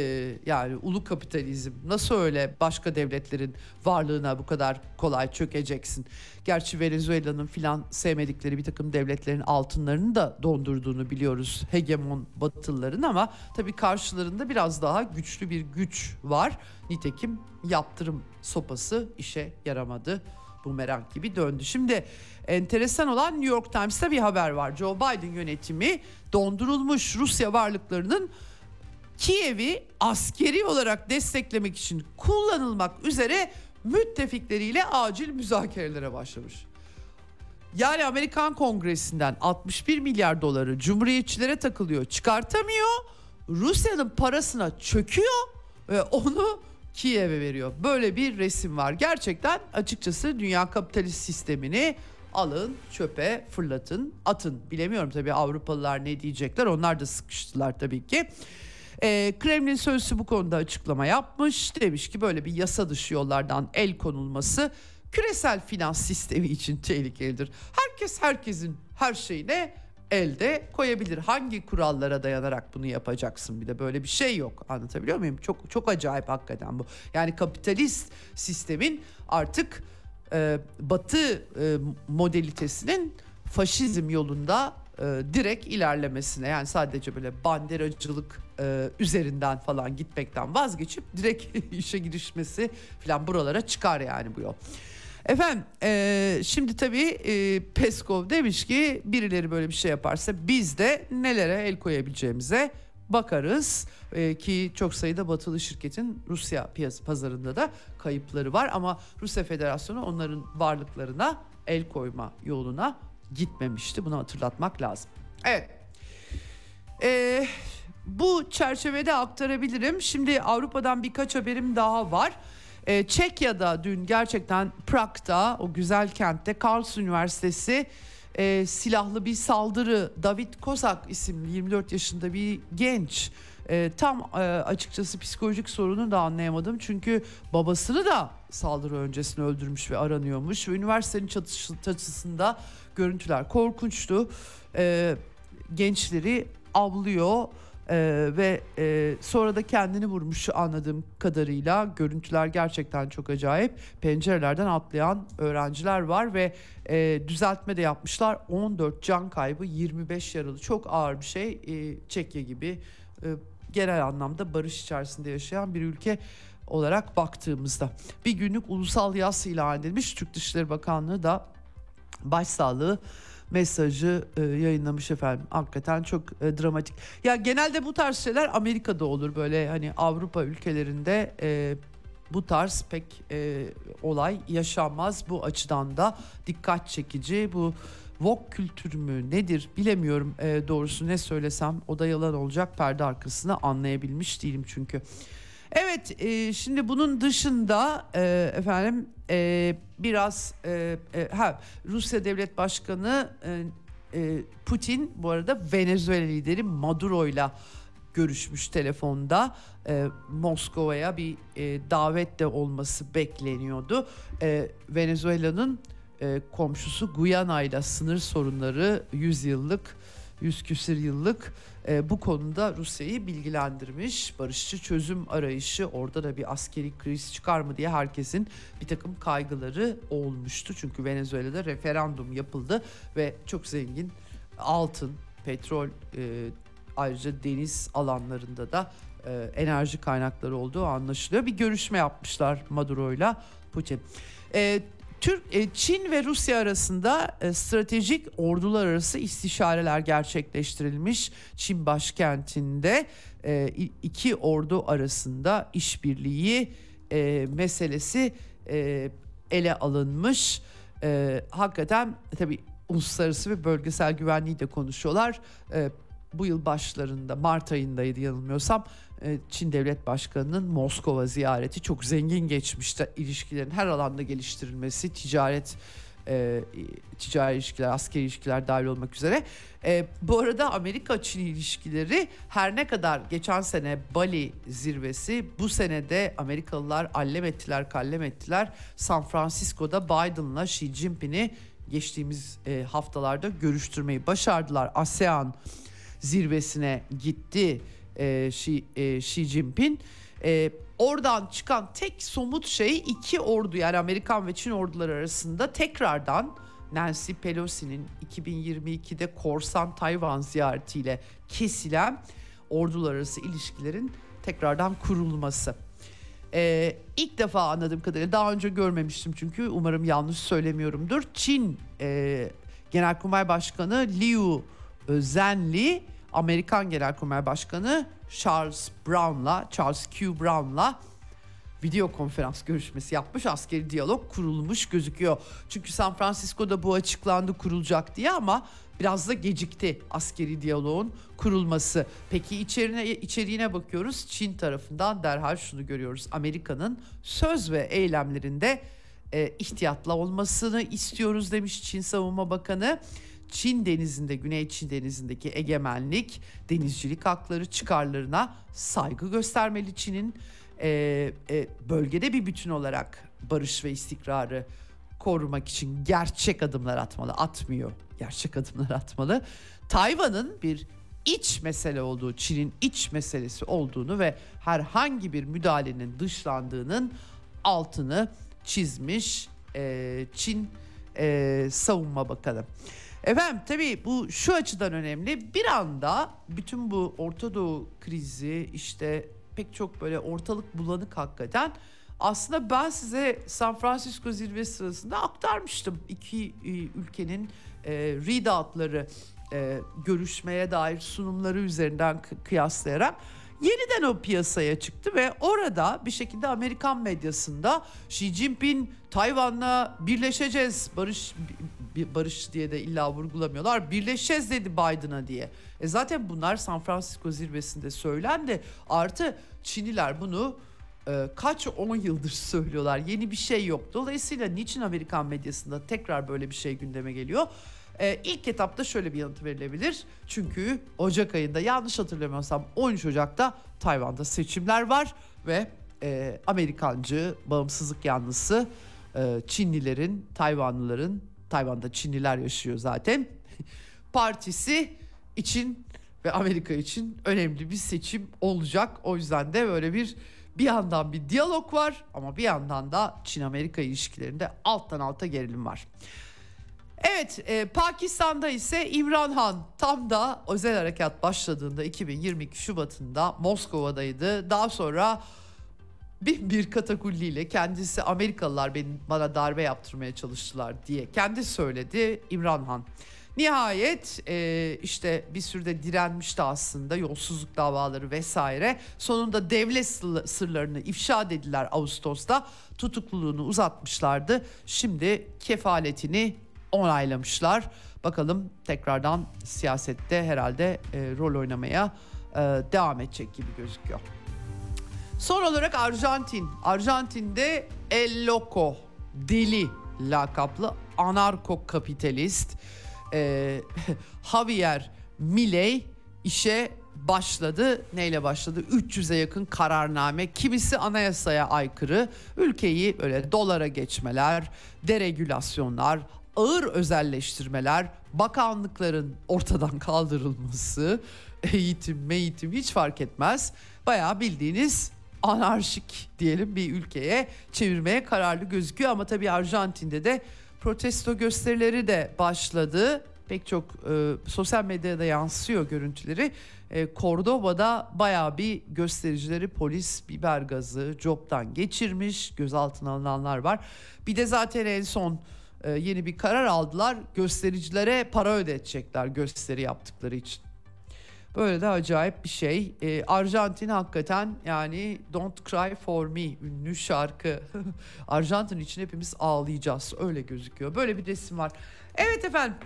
Speaker 1: yani ulu kapitalizm nasıl öyle başka devletlerin varlığına bu kadar kolay çökeceksin? Gerçi Venezuela'nın filan sevmedikleri bir takım devletlerin altınlarını da dondurduğunu biliyoruz hegemon batılıların ama tabii karşılarında biraz daha güçlü bir güç var. Nitekim yaptırım sopası işe yaramadı bu merak gibi döndü. Şimdi enteresan olan New York Times'ta bir haber var. Joe Biden yönetimi dondurulmuş Rusya varlıklarının Kiev'i askeri olarak desteklemek için kullanılmak üzere müttefikleriyle acil müzakerelere başlamış. Yani Amerikan Kongresi'nden 61 milyar doları cumhuriyetçilere takılıyor, çıkartamıyor. Rusya'nın parasına çöküyor ve onu Kiev'e veriyor. Böyle bir resim var. Gerçekten açıkçası dünya kapitalist sistemini alın, çöpe fırlatın, atın. Bilemiyorum tabii Avrupalılar ne diyecekler. Onlar da sıkıştılar tabii ki. E, Kremlin sözcüsü bu konuda açıklama yapmış. Demiş ki böyle bir yasa dışı yollardan el konulması küresel finans sistemi için tehlikelidir. Herkes herkesin her şeyine elde koyabilir. Hangi kurallara dayanarak bunu yapacaksın? Bir de böyle bir şey yok. Anlatabiliyor muyum? Çok çok acayip hakikaten bu. Yani kapitalist sistemin artık e, Batı e, modalitesinin faşizm yolunda e, direkt ilerlemesine yani sadece böyle banderacılık e, üzerinden falan gitmekten vazgeçip direkt işe girişmesi falan buralara çıkar yani bu yol. Efendim e, şimdi tabii e, Peskov demiş ki birileri böyle bir şey yaparsa biz de nelere el koyabileceğimize bakarız e, ki çok sayıda batılı şirketin Rusya piyasa pazarında da kayıpları var ama Rusya Federasyonu onların varlıklarına el koyma yoluna gitmemişti. Bunu hatırlatmak lazım. Evet. Ee, bu çerçevede aktarabilirim. Şimdi Avrupa'dan birkaç haberim daha var. Ee, Çekya'da dün gerçekten Prag'da o güzel kentte Karls Üniversitesi e, silahlı bir saldırı David Kozak isimli 24 yaşında bir genç e, tam e, açıkçası psikolojik sorunu da anlayamadım. Çünkü babasını da saldırı öncesinde öldürmüş ve aranıyormuş. Ve üniversitenin çatısında görüntüler korkunçtu. E, gençleri avlıyor e, ve e, sonra da kendini vurmuş anladığım kadarıyla görüntüler gerçekten çok acayip. Pencerelerden atlayan öğrenciler var ve e, düzeltme de yapmışlar. 14 can kaybı, 25 yaralı. Çok ağır bir şey. E, Çekya gibi e, genel anlamda barış içerisinde yaşayan bir ülke olarak baktığımızda bir günlük ulusal yas ilan edilmiş. Türk Dışişleri Bakanlığı da başsağlığı mesajı e, yayınlamış efendim. Hakikaten çok e, dramatik. Ya genelde bu tarz şeyler Amerika'da olur böyle hani Avrupa ülkelerinde e, bu tarz pek e, olay yaşanmaz. Bu açıdan da dikkat çekici. Bu Vogue kültürü mü nedir bilemiyorum e, doğrusu ne söylesem o da yalan olacak perde arkasını anlayabilmiş değilim çünkü. Evet e, şimdi bunun dışında e, efendim e, biraz e, e, ha Rusya Devlet Başkanı e, e, Putin bu arada Venezuela lideri Maduro ile görüşmüş telefonda e, Moskova'ya bir e, davet de olması bekleniyordu. E, Venezuela'nın e, komşusu Guyana ile sınır sorunları 100 yıllık 100 küsür yıllık e, bu konuda Rusya'yı bilgilendirmiş. Barışçı çözüm arayışı orada da bir askeri kriz çıkar mı diye herkesin bir takım kaygıları olmuştu. Çünkü Venezuela'da referandum yapıldı ve çok zengin altın, petrol e, ayrıca deniz alanlarında da e, enerji kaynakları olduğu anlaşılıyor. Bir görüşme yapmışlar Maduro'yla Putin. E, Türk, e, Çin ve Rusya arasında e, stratejik ordular arası istişareler gerçekleştirilmiş. Çin başkentinde e, iki ordu arasında işbirliği meselesi ele alınmış. Hakikaten tabii uluslararası ve bölgesel güvenliği de konuşuyorlar. Bu yıl başlarında Mart ayındaydı yanılmıyorsam e, Çin Devlet Başkanı'nın Moskova ziyareti çok zengin geçmişti. ilişkilerin her alanda geliştirilmesi, ticaret e, ticari ilişkiler, askeri ilişkiler dahil olmak üzere. E, bu arada Amerika-Çin ilişkileri her ne kadar geçen sene Bali zirvesi, bu sene de Amerikalılar allem ettiler, kallem ettiler. San Francisco'da Biden'la Xi Jinping'i geçtiğimiz e, haftalarda görüştürmeyi başardılar. ASEAN zirvesine gitti e, Xi, e, Xi Jinping. E, oradan çıkan tek somut şey iki ordu yani Amerikan ve Çin orduları arasında tekrardan Nancy Pelosi'nin 2022'de korsan Tayvan ziyaretiyle kesilen ordular arası ilişkilerin tekrardan kurulması. Ee, ilk defa anladığım kadarıyla daha önce görmemiştim çünkü umarım yanlış söylemiyorumdur. Çin e, Genelkurmay Başkanı Liu Özenli Amerikan Genelkurmay Başkanı Charles Brown'la, Charles Q. Brown'la video konferans görüşmesi yapmış. Askeri diyalog kurulmuş gözüküyor. Çünkü San Francisco'da bu açıklandı kurulacak diye ama biraz da gecikti askeri diyaloğun kurulması. Peki içerine, içeriğine bakıyoruz. Çin tarafından derhal şunu görüyoruz. Amerika'nın söz ve eylemlerinde e, ihtiyatla olmasını istiyoruz demiş Çin Savunma Bakanı. Çin denizinde, Güney Çin denizindeki egemenlik, denizcilik hakları çıkarlarına saygı göstermeli Çin'in e, e, bölgede bir bütün olarak barış ve istikrarı korumak için gerçek adımlar atmalı. Atmıyor. Gerçek adımlar atmalı. Tayvan'ın bir iç mesele olduğu, Çin'in iç meselesi olduğunu ve herhangi bir müdahalenin dışlandığının altını çizmiş e, Çin e, Savunma Bakanı. Efendim tabii bu şu açıdan önemli. Bir anda bütün bu Orta Doğu krizi işte pek çok böyle ortalık bulanık hakikaten. Aslında ben size San Francisco zirvesi sırasında aktarmıştım. iki e, ülkenin e, readoutları e, görüşmeye dair sunumları üzerinden kıyaslayarak yeniden o piyasaya çıktı ve orada bir şekilde Amerikan medyasında Xi Jinping Tayvan'la birleşeceğiz barış barış diye de illa vurgulamıyorlar birleşeceğiz dedi Biden'a diye. E zaten bunlar San Francisco zirvesinde söylendi artı Çinliler bunu e, kaç on yıldır söylüyorlar yeni bir şey yok. Dolayısıyla niçin Amerikan medyasında tekrar böyle bir şey gündeme geliyor? Ee, ilk etapta şöyle bir yanıt verilebilir. Çünkü Ocak ayında yanlış hatırlamıyorsam 13 Ocak'ta Tayvan'da seçimler var ve e, Amerikancı bağımsızlık yanlısı e, Çinlilerin, Tayvanlıların, Tayvan'da Çinliler yaşıyor zaten. Partisi için ve Amerika için önemli bir seçim olacak. O yüzden de böyle bir bir yandan bir diyalog var ama bir yandan da Çin-Amerika ilişkilerinde alttan alta gerilim var. Evet e, Pakistan'da ise İmran Han tam da özel harekat başladığında 2022 Şubat'ında Moskova'daydı. Daha sonra bin bir katakulliyle kendisi Amerikalılar benim, bana darbe yaptırmaya çalıştılar diye kendi söyledi İmran Han. Nihayet e, işte bir sürede direnmişti aslında yolsuzluk davaları vesaire. Sonunda devlet sırlarını ifşa dediler Ağustos'ta. Tutukluluğunu uzatmışlardı. Şimdi kefaletini onaylamışlar. Bakalım tekrardan siyasette herhalde e, rol oynamaya e, devam edecek gibi gözüküyor. Son olarak Arjantin. Arjantin'de El Loco, deli lakaplı anarko kapitalist e, Javier Milei işe başladı. Neyle başladı? 300'e yakın kararname. Kimisi anayasaya aykırı. Ülkeyi böyle dolara geçmeler, deregülasyonlar, ağır özelleştirmeler, bakanlıkların ortadan kaldırılması, eğitim, eğitim hiç fark etmez. Bayağı bildiğiniz anarşik diyelim bir ülkeye çevirmeye kararlı gözüküyor ama tabii Arjantin'de de protesto gösterileri de başladı. Pek çok e, sosyal medyada yansıyor görüntüleri. E, Cordoba'da bayağı bir göstericileri polis biber gazı, coptan geçirmiş, gözaltına alınanlar var. Bir de zaten en son e, yeni bir karar aldılar. Göstericilere para ödetecekler gösteri yaptıkları için. Böyle de acayip bir şey. Ee, Arjantin hakikaten yani Don't Cry For Me ünlü şarkı. Arjantin için hepimiz ağlayacağız öyle gözüküyor. Böyle bir resim var. Evet efendim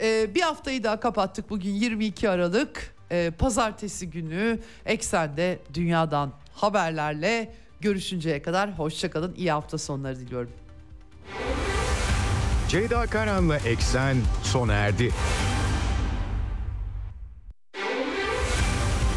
Speaker 1: e, bir haftayı daha kapattık bugün 22 Aralık. E, pazartesi günü Eksen'de dünyadan haberlerle görüşünceye kadar hoşçakalın. İyi hafta sonları diliyorum.
Speaker 2: Ceyda Karan'la Eksen sona erdi.